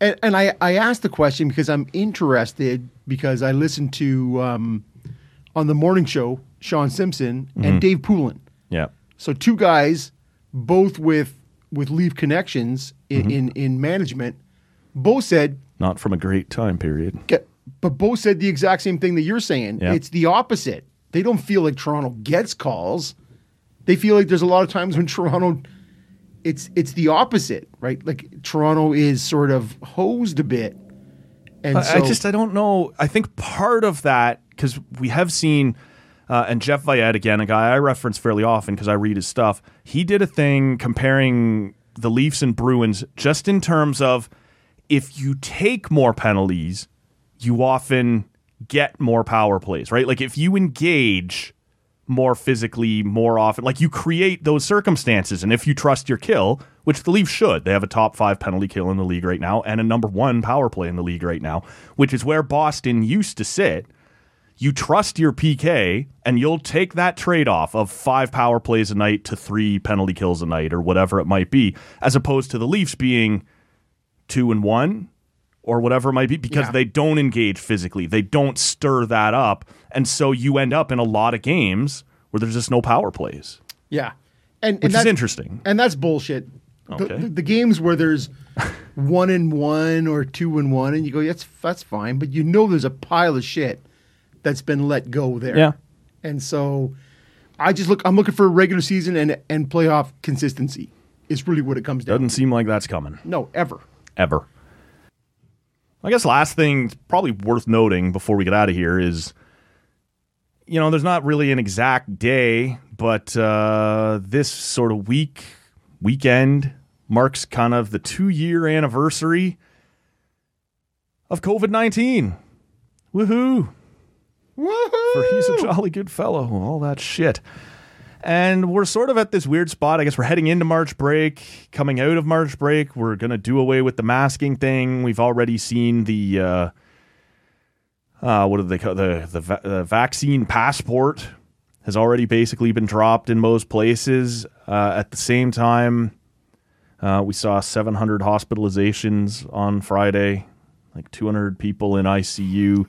And, and I I asked the question because I'm interested because I listened to um, on the morning show Sean Simpson Mm-hmm. and Dave Poulin. Yeah. So two guys, both with with Leaf connections in, Mm-hmm. in in management, both said Not from a great time period. get, but both said the exact same thing that you're saying. Yeah. It's the opposite. They don't feel like Toronto gets calls. They feel like there's a lot of times when Toronto it's it's the opposite, right? Like Toronto is sort of hosed a bit. And I- so, I just I don't know. I think part of that because we have seen, uh, and Jeff Veillette again, a guy I reference fairly often because I read his stuff. He did a thing comparing the Leafs and Bruins just in terms of if you take more penalties, you often get more power plays, right? Like if you engage more physically more often. Like you create those circumstances. And if you trust your kill, which the Leafs should, they have a top five penalty kill in the league right now and a number one power play in the league right now, which is where Boston used to sit. You trust your PK and you'll take that trade off of five power plays a night to three penalty kills a night or whatever it might be, as opposed to the Leafs being two and one or whatever it might be because Yeah. they don't engage physically. They don't stir that up. And so you end up in a lot of games where there's just no power plays, yeah. And, which and is that's, interesting. And that's bullshit. The- Okay. The, the games where there's one and one or two and one, and you go, that's that's fine, but you know there's a pile of shit that's been let go there. Yeah. And so I just look I'm looking for regular season and and playoff consistency is really what it comes down to. Doesn't to. seem like that's coming No, ever. ever. I guess last thing probably worth noting before we get out of here is you know, there's not really an exact day, but uh, this sort of week, weekend marks kind of the two year anniversary of COVID 19. Woohoo. Woohoo! For he's a jolly good fellow, all that shit. And we're sort of at this weird spot. I guess we're heading into March break, coming out of March break. We're going to do away with the masking thing. We've already seen the, uh, uh, what do they call the, the, va- the vaccine passport has already basically been dropped in most places. Uh, at the same time, uh, we saw 700 hospitalizations on Friday, like 200 people in ICU.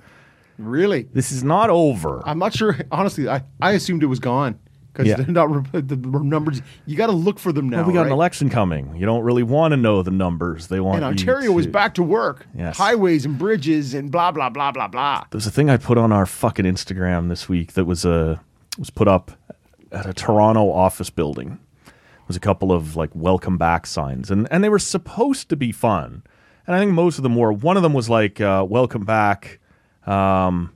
Really? This is not over. I'm not sure. Honestly, I, I assumed it was gone because Yeah. they're not re- the numbers. You got to look for them now. Well, we got an election coming. You don't really want to know the numbers. They want And Ontario is to- back to work. Yes. Highways and bridges and blah blah blah blah blah. There's a thing I put on our fucking Instagram this week that was uh, was put up at a Toronto office building. It was a couple of like welcome back signs, and and they were supposed to be fun. And I think most of them were. One of them was like uh, welcome back, um,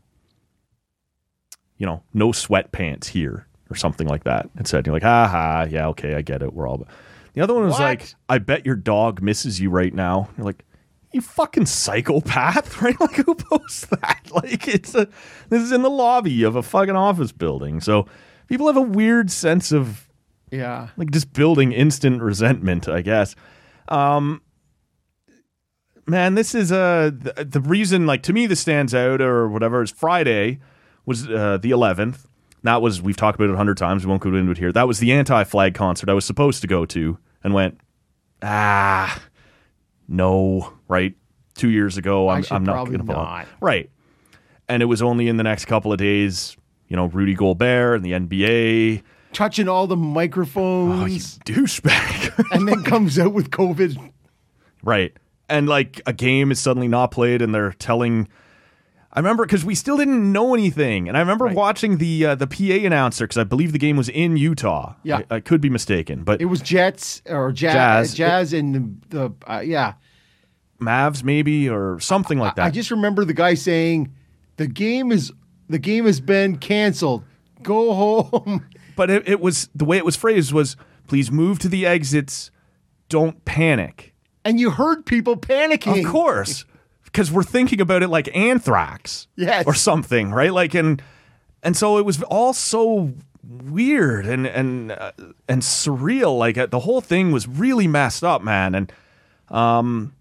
you know, no sweatpants here or something like that. It said you're like, ah ha, yeah, okay, I get it. We're all. The other one was What? like, I bet your dog misses you right now. You're like, you fucking psychopath, right? Like who posts that? Like it's a this is in the lobby of a fucking office building. So people have a weird sense of Yeah. like just building instant resentment, I guess. Um man, this is uh the, the reason like to me this stands out or whatever is Friday was uh, the 11th. That was we've talked about it a hundred times. We won't go into it here. That was the anti-flag concert I was supposed to go to and went ah no right two years ago. I'm, I'm not going to not. right. And it was only in the next couple of days. You know, Rudy Gobert and the NBA. Touching all the Oh, you microphones douchebag. and then comes out with COVID. Right. And like a game is suddenly not played and they're telling I remember because we still didn't know anything, and I remember Right. watching the uh, the PA announcer because I believe the game was in Utah. Yeah. I, I could be mistaken, but It was Jets or Jazz, Jazz. Jazz, and the, the uh, yeah. Mavs maybe or something like that. I just remember the guy saying, "The game is the game has been canceled. Go home." but it, it was the way it was phrased was please move to the exits, don't panic. And you heard people panicking. Of course, because we're thinking about it like anthrax, Yes. or something, right? Like, and and so it was all so weird and and uh, and surreal. Like uh, the whole thing was really messed up, man. And um,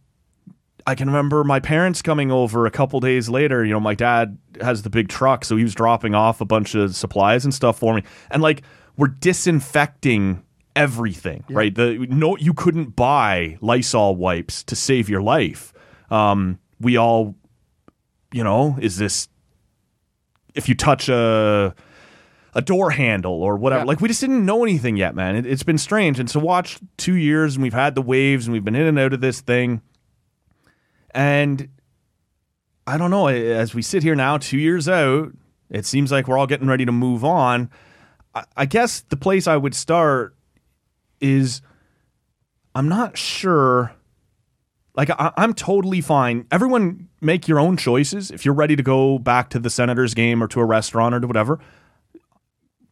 I can remember my parents coming over a couple days later. You know, my dad has the big truck, so he was dropping off a bunch of supplies and stuff for me, and like we're disinfecting everything, right? The no, you couldn't buy Lysol wipes to save your life. Um, we all, you know, is this if you touch a a door handle or whatever. Yeah. Like we just didn't know anything yet, man. It, it's been strange, and to watch two years, and we've had the waves, and we've been in and out of this thing, and I don't know. As we sit here now, two years out, it seems like we're all getting ready to move on. I, I guess the place I would start is I'm not sure. Like I, I'm totally fine. Everyone make your own choices. If you're ready to go back to the Senators game or to a restaurant or to whatever,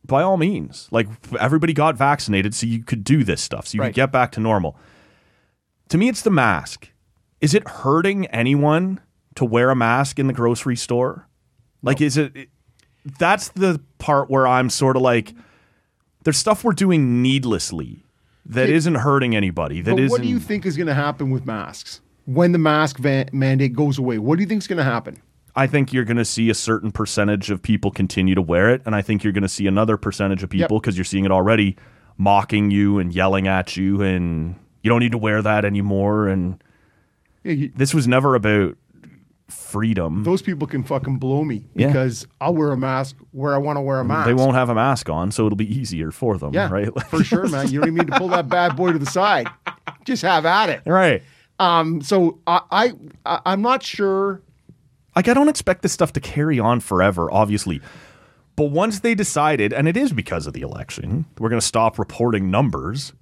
by all means. Like everybody got vaccinated, so you could do this stuff, so you Right. could get back to normal. To me, it's the mask. Is it hurting anyone to wear a mask in the grocery store? Like, is it? That's the part where I'm sort of like, there's stuff we're doing needlessly that isn't hurting anybody. That is. What do you think is going to happen with masks when the mask van- mandate goes away? What do you think is going to happen? I think you're going to see a certain percentage of people continue to wear it, and I think you're going to see another percentage of people because you're seeing it already mocking you and yelling at you, and you don't need to wear that anymore. And Yeah, you- this was never about freedom. those people can fucking blow me Yeah. because I'll wear a mask where I want to wear a mask. They won't have a mask on, so it'll be easier for them, Yeah, right? for sure, man. You don't even need to pull that bad boy to the side. Just have at it. right. Um, so I, I, I I'm not sure. Like I don't expect this stuff to carry on forever, obviously. But once they decided, and it is because of the election, we're going to stop reporting numbers.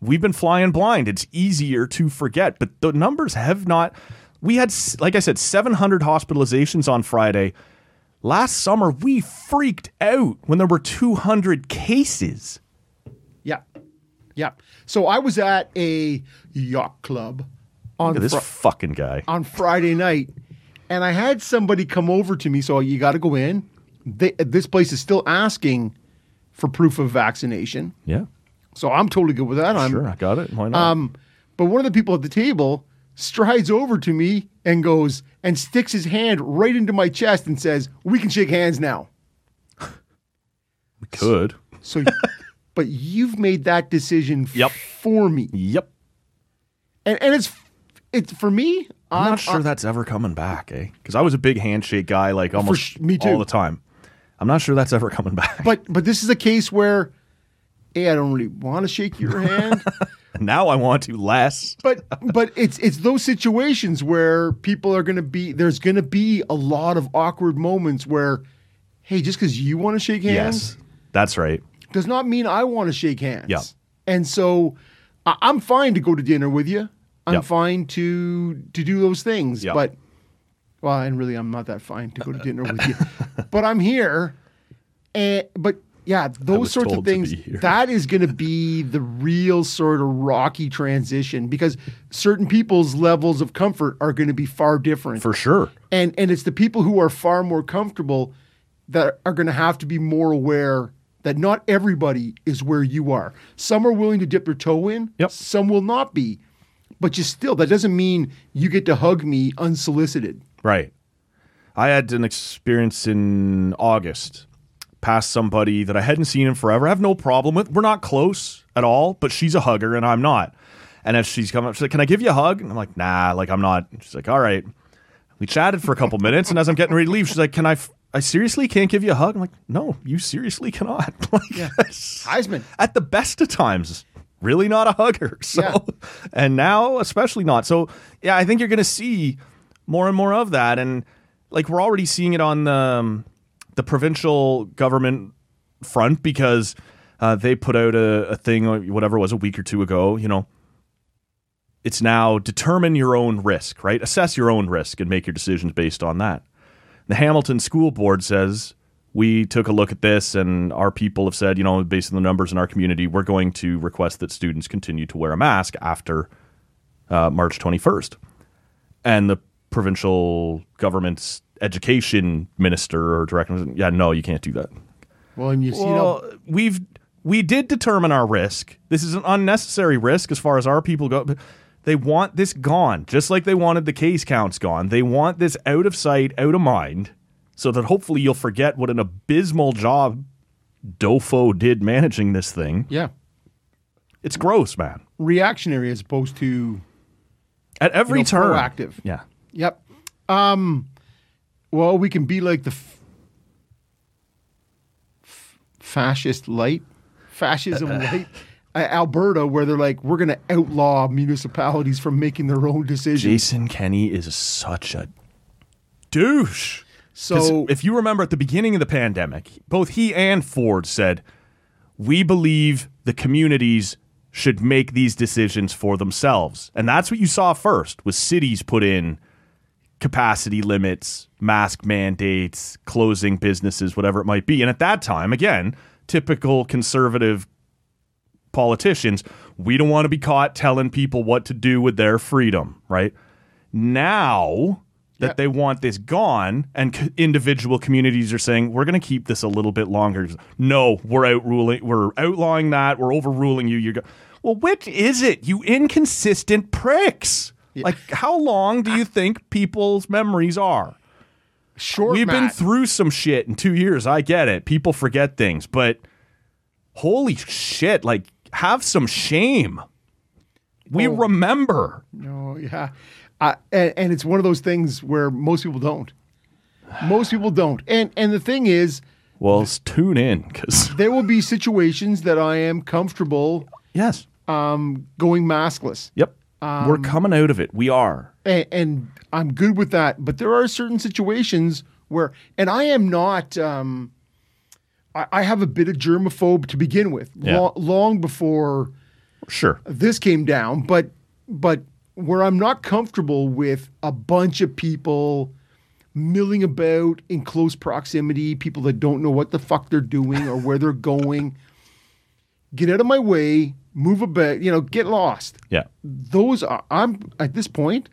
We've been flying blind. It's easier to forget, but the numbers have not. We had, like I said, 700 hospitalizations on Friday. Last summer, we freaked out when there were 200 cases. Yeah, yeah. So I was at a yacht club on Look at this Fri- fucking guy. on Friday night, and I had somebody come over to me. So you got to go in. They, this place is still asking for proof of vaccination. Yeah. So I'm totally good with that. I'm sure, I got it. Why not? um, but one of the people at the table strides over to me and goes and sticks his hand right into my chest and says, "We can shake hands now." we could. So, but you've made that decision Yep. for me, Yep. and and it's it's for me. I'm not sure that's ever coming back, eh? Because I was a big handshake guy, like almost sh- me too. all the time. I'm not sure that's ever coming back. But but this is a case where, hey, I don't really want to shake your hand. now I want to less. but but it's it's those situations where people are going to be there's going to be a lot of awkward moments where hey just because you want to shake hands Yes, that's right. does not mean i want to shake hands Yeah. and so I- i'm fine to go to dinner with you i'm Yeah. fine to to do those things Yeah. but well and really i'm not that fine to go to dinner with you but i'm here and but yeah those sorts of things that is going to be the real sort of rocky transition because certain people's levels of comfort are going to be far different For sure. and and it's the people who are far more comfortable that are going to have to be more aware that not everybody is where you are some are willing to dip their toe in Yep. some will not be but you still that doesn't mean you get to hug me unsolicited Right. I had an experience in August past somebody that I hadn't seen in forever. I have no problem with. We're not close at all, but she's a hugger and I'm not. And as she's coming up, she's like, Can I give you a hug? And I'm like, Nah, like I'm not. She's like, All right. We chatted for a couple minutes, and as I'm getting ready to leave, she's like, Can I? F- I seriously can't give you a hug. I'm like, No, you seriously cannot. like, Heisman. at the best of times, really not a hugger. So, Yeah. and now especially not. So, yeah, I think you're going to see more and more of that, and like we're already seeing it on the um, the provincial government front because uh, they put out a, a thing, uh, whatever it was, a week or two ago. You know, it's now determine your own risk, right? Assess your own risk and make your decisions based on that. The Hamilton School Board says we took a look at this and our people have said, you know, based on the numbers in our community, we're going to request that students continue to wear a mask after uh, March 21st. And the provincial government's education minister or director, yeah, no, you can't do that. well and you see Well, now we've we did determine our risk. This is an unnecessary risk as far as our people go. They want this gone, just like they wanted the case counts gone. They want this out of sight, out of mind, so that hopefully you'll forget what an abysmal job Dofo did managing this thing. yeah It's gross, man. reactionary as opposed to At every You know, turn, proactive. Yeah, Yep. Um. Well, we can be like the f- f- fascist light, fascism light, uh, Alberta, where they're like, we're going to outlaw municipalities from making their own decisions. Jason Kenney is such a douche. 'Cause So if you remember at the beginning of the pandemic, both he and Ford said, "We believe the communities should make these decisions for themselves." And that's what you saw first was cities put in capacity limits, mask mandates, closing businesses, whatever it might be. And at that time, again, typical conservative politicians, we don't want to be caught telling people what to do with their freedom, right? Now that Yeah. they want this gone and c- individual communities are saying we're going to keep this a little bit longer. No, we're outruling we're outlawing that, we're overruling you. You're go- Well, which is it? You inconsistent pricks. Like how long do you think people's memories are? short. We've been through some shit in 2 years. I get it. People forget things, but holy shit, like have some shame. We Oh. remember. No, yeah, uh, and, and it's one of those things where most people don't. Most people don't, and and the thing is, Well, tune in cuz there will be situations that I am comfortable yes. um, going maskless. Yep. Um, We're coming out of it. We are. and, and I'm good with that. But there are certain situations where, and I am not. Um, I, I have a bit of germaphobe to begin with, Yeah. lo- long before Sure. this came down. But but where I'm not comfortable with a bunch of people milling about in close proximity, people that don't know what the fuck they're doing or where they're going. Get out of my way. Move a bit, You know, get lost Yeah. those are I'm at this point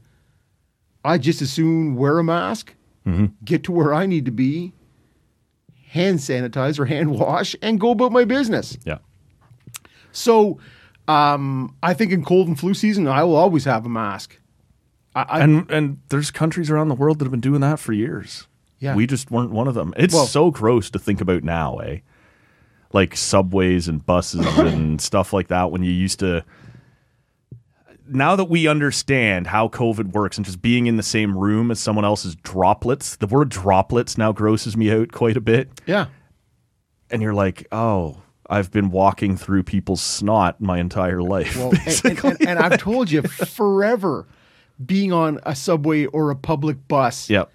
I just as soon wear a mask, get to where I need to be, hand sanitize or hand wash, and go about my business. Yeah. So um, I think in cold and flu season, I will always have a mask. I, I, and and there's countries around the world that have been doing that for years. Yeah. we just weren't one of them. It's Well- so gross to think about now, eh? Like subways and buses and stuff like that. When you used to, now that we understand how COVID works and just being in the same room as someone else's droplets, the word droplets now grosses me out quite a bit. yeah. And you're like, oh, I've been walking through people's snot my entire life. Well, and, and, and, and I've told you forever being on a subway or a public bus yep,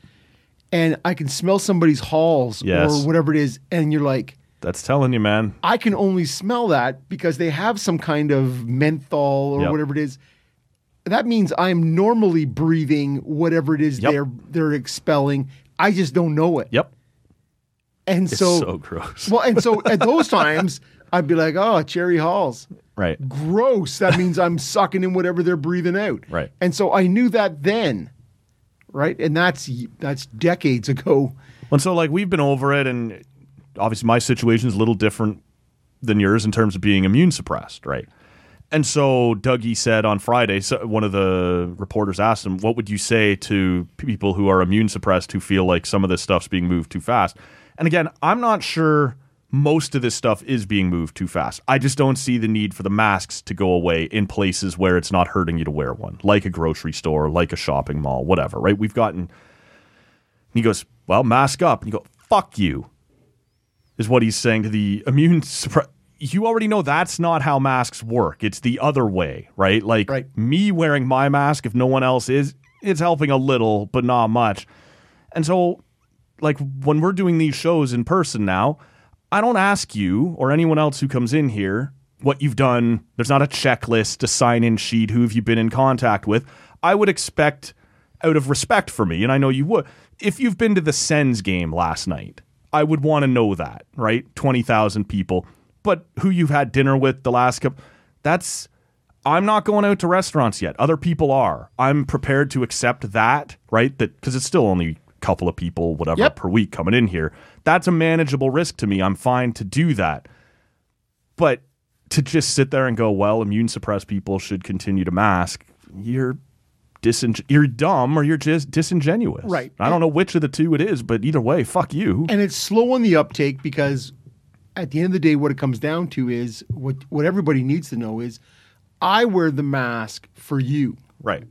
and I can smell somebody's halls Yes. or whatever it is. And you're like, that's telling you, man. I can only smell that because they have some kind of menthol or Yep. whatever it is. That means I'm normally breathing whatever it is Yep. they're they're expelling. I just don't know it. Yep, And it's so, so gross. well, and so at those times I'd be like, oh, cherry halls. right. Gross. That means I'm sucking in whatever they're breathing out. Right. And so I knew that then. Right. And that's that's decades ago. And so, like, we've been over it, and obviously, my situation is a little different than yours in terms of being immune suppressed, right? And so, Dougie said on Friday, so one of the reporters asked him, What would you say to people who are immune suppressed who feel like some of this stuff's being moved too fast? And again, I'm not sure most of this stuff is being moved too fast. I just don't see the need for the masks to go away in places where it's not hurting you to wear one, like a grocery store, like a shopping mall, whatever, right? We've gotten he goes, Well, mask up. And you go, Fuck you, is what he's saying to the immune suppre- You already know that's not how masks work. It's the other way, right? Like Right. me wearing my mask, if no one else is, it's helping a little, but not much. And so, like, when we're doing these shows in person now, I don't ask you or anyone else who comes in here what you've done. There's not a checklist, a sign in sheet, who have you been in contact with. I would expect, out of respect for me, and I know you would, if you've been to the Sens game last night, I would want to know that, right? 20,000 people. But who you've had dinner with the last couple, that's, I'm not going out to restaurants yet. Other people are. I'm prepared to accept that, right? That, because it's still only a couple of people, whatever, Yep. per week coming in here. That's a manageable risk to me. I'm fine to do that. But to just sit there and go, well, immune suppressed people should continue to mask, you're dising- you're dumb or you're just disingenuous. Right. I don't know which of the two it is, but either way, fuck you. and it's slow on the uptake because at the end of the day what it comes down to is what what everybody needs to know is I wear the mask for you, right.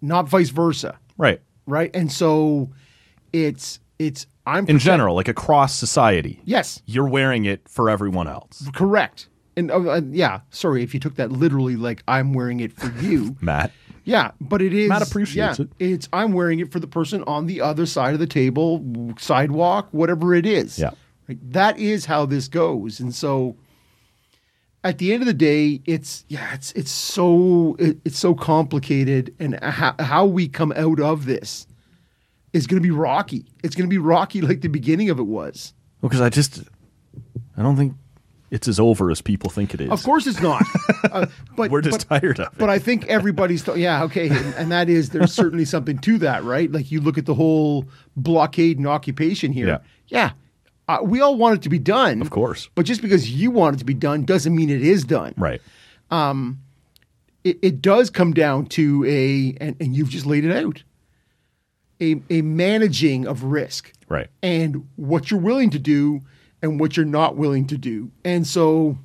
not vice versa, Right. right? And so it's it's I'm In protect- general, like across society, Yes, you're wearing it for everyone else. correct. And uh, uh, yeah, sorry if you took that literally like I'm wearing it for you. Matt. Yeah, but it is. Matt appreciates yeah, it. It's I'm wearing it for the person on the other side of the table, sidewalk, whatever it is. Yeah. Right? That is how this goes, and so at the end of the day, it's yeah, it's it's so it, it's so complicated, and how, how we come out of this is going to be rocky. It's going to be rocky like the beginning of it was. Because I just, I don't think it's as over as people think it is. Of course, it's not. uh, but We're just but, tired of it. But I think everybody's th- yeah okay, and, and that is there's certainly something to that, right? Like you look at the whole blockade and occupation here. Yeah. Yeah, uh, we all want it to be done, Of course. But just because you want it to be done doesn't mean it is done. right. Um, It, it does come down to a, and, and you've just laid it out, a a managing of risk Right. and what you're willing to do and what you're not willing to do. And so,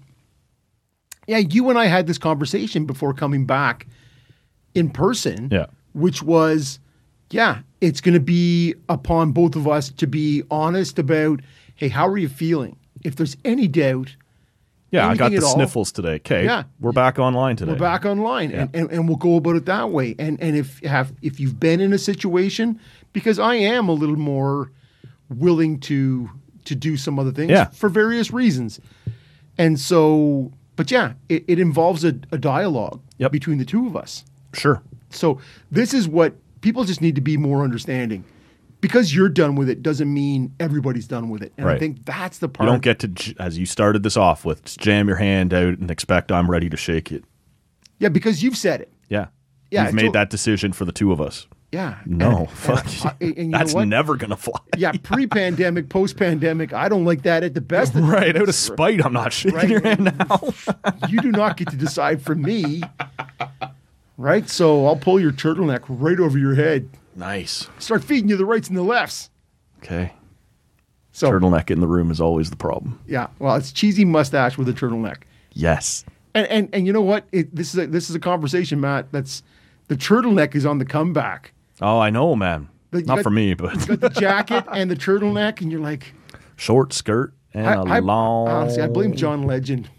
yeah, you and I had this conversation before coming back in person, Yeah. which was, yeah, it's going to be upon both of us to be honest about, hey, how are you feeling? If there's any doubt, Yeah, I got the all. sniffles today. Okay. Yeah. We're back online today. we're back online and, and, and we'll go about it that way. And and if have if you've been in a situation, because I am a little more willing to to do some other things Yeah. for various reasons. And so but yeah, it, it involves a, a dialogue Yep. between the two of us. Sure. So this is what people just need to be more understanding. Because you're done with it doesn't mean everybody's done with it. And I think that's the You part don't get to, as you started this off with, just jam your hand out and expect I'm ready to shake it. Yeah, because you've said it. Yeah. Yeah, You've made told- that decision for the two of us. Yeah. No, And- fuck. and and That's never gonna fly. Yeah, pre-pandemic, post-pandemic, I don't like that at the best. Right, out of spite, I'm not shaking Right. your hand now. You do not get to decide for me. Right? So I'll pull your turtleneck right over your head. Nice. Start feeding you the rights and the lefts. Okay. So Turtleneck in the room is always the problem. yeah, well, it's cheesy mustache with a turtleneck. Yes. And and and you know what? It, this is a, this is a conversation, Matt. That's the turtleneck is on the comeback. Oh, I know, man. You Not got- for me, You but got the jacket and the turtleneck, and you're like, short skirt and a I, I, long. honestly, I blame John Legend.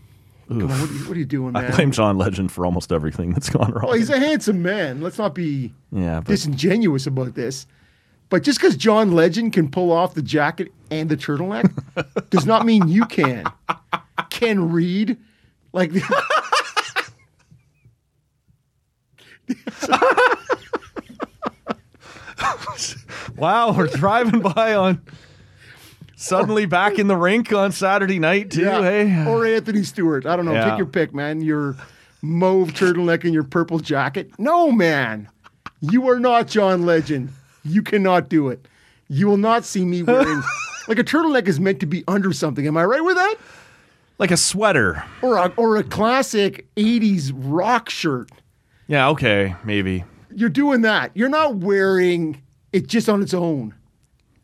Come on, what are you, what are you doing, I blame John Legend for almost everything that's gone wrong. well, he's a handsome man. Let's not be yeah, but disingenuous about this. But just because John Legend can pull off the jacket and the turtleneck does not mean you can. Ken Reid, like wow, we're driving by on suddenly back in the rink on Saturday night too. Yeah. Hey, or Anthony Stewart. I don't know. Yeah. Take your pick, man. Your mauve turtleneck and your purple jacket. No, man. You are not John Legend. You cannot do it. You will not see me wearing like a turtleneck is meant to be under something. Am I right with that? like a sweater. Or a, or a classic 80s rock shirt. Yeah, okay, maybe. You're doing that. You're not wearing it just on its own.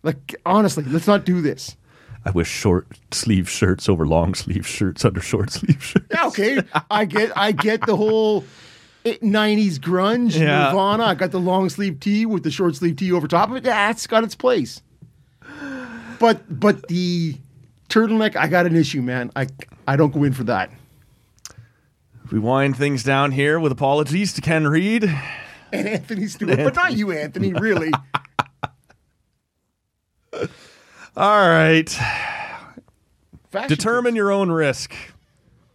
Like honestly, let's not do this. I wish short sleeve shirts over long sleeve shirts under short sleeve shirts. Yeah, okay. I get I get the whole 90s grunge, Yeah. Nirvana. I got the long sleeve tee with the short sleeve tee over top of it. That's got its place. But but the turtleneck, I got an issue, man. I I don't go in for that. We wind things down here with apologies to Ken Reid. And Anthony Stewart, but not you, Anthony, really. All right. Fashion Determine your own risk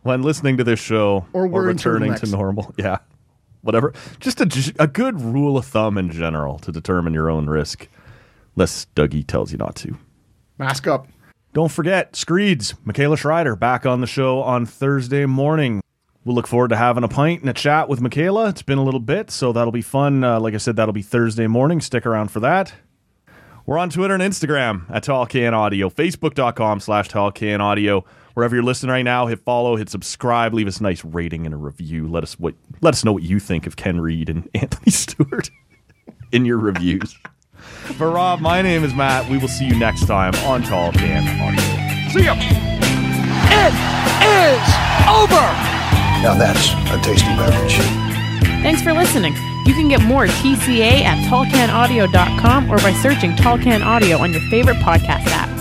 when listening to this show Or wearing returning to normal. Yeah. Whatever. Just a, a good rule of thumb in general to determine your own risk, unless Dougie tells you not to. mask up. Don't forget, Screeds, Michaela Schreider, back on the show on Thursday morning. We'll look forward to having a pint and a chat with Michaela. It's been a little bit, so that'll be fun. Uh, like I said, that'll be Thursday morning. Stick around for that. We're on Twitter and Instagram at Tall Can Audio, Facebook.com slash Tall Can Audio. Wherever you're listening right now, hit follow, hit subscribe, leave us a nice rating and a review. Let us what let us know what you think of Ken Reid and Anthony Stewart in your reviews. For Rob, my name is Matt. We will see you next time on Tall Can Audio. See ya! It is over. Now that's a tasty beverage. Thanks for listening. You can get more TCA at tallcanaudio.com or by searching Tall Can Audio on your favorite podcast app.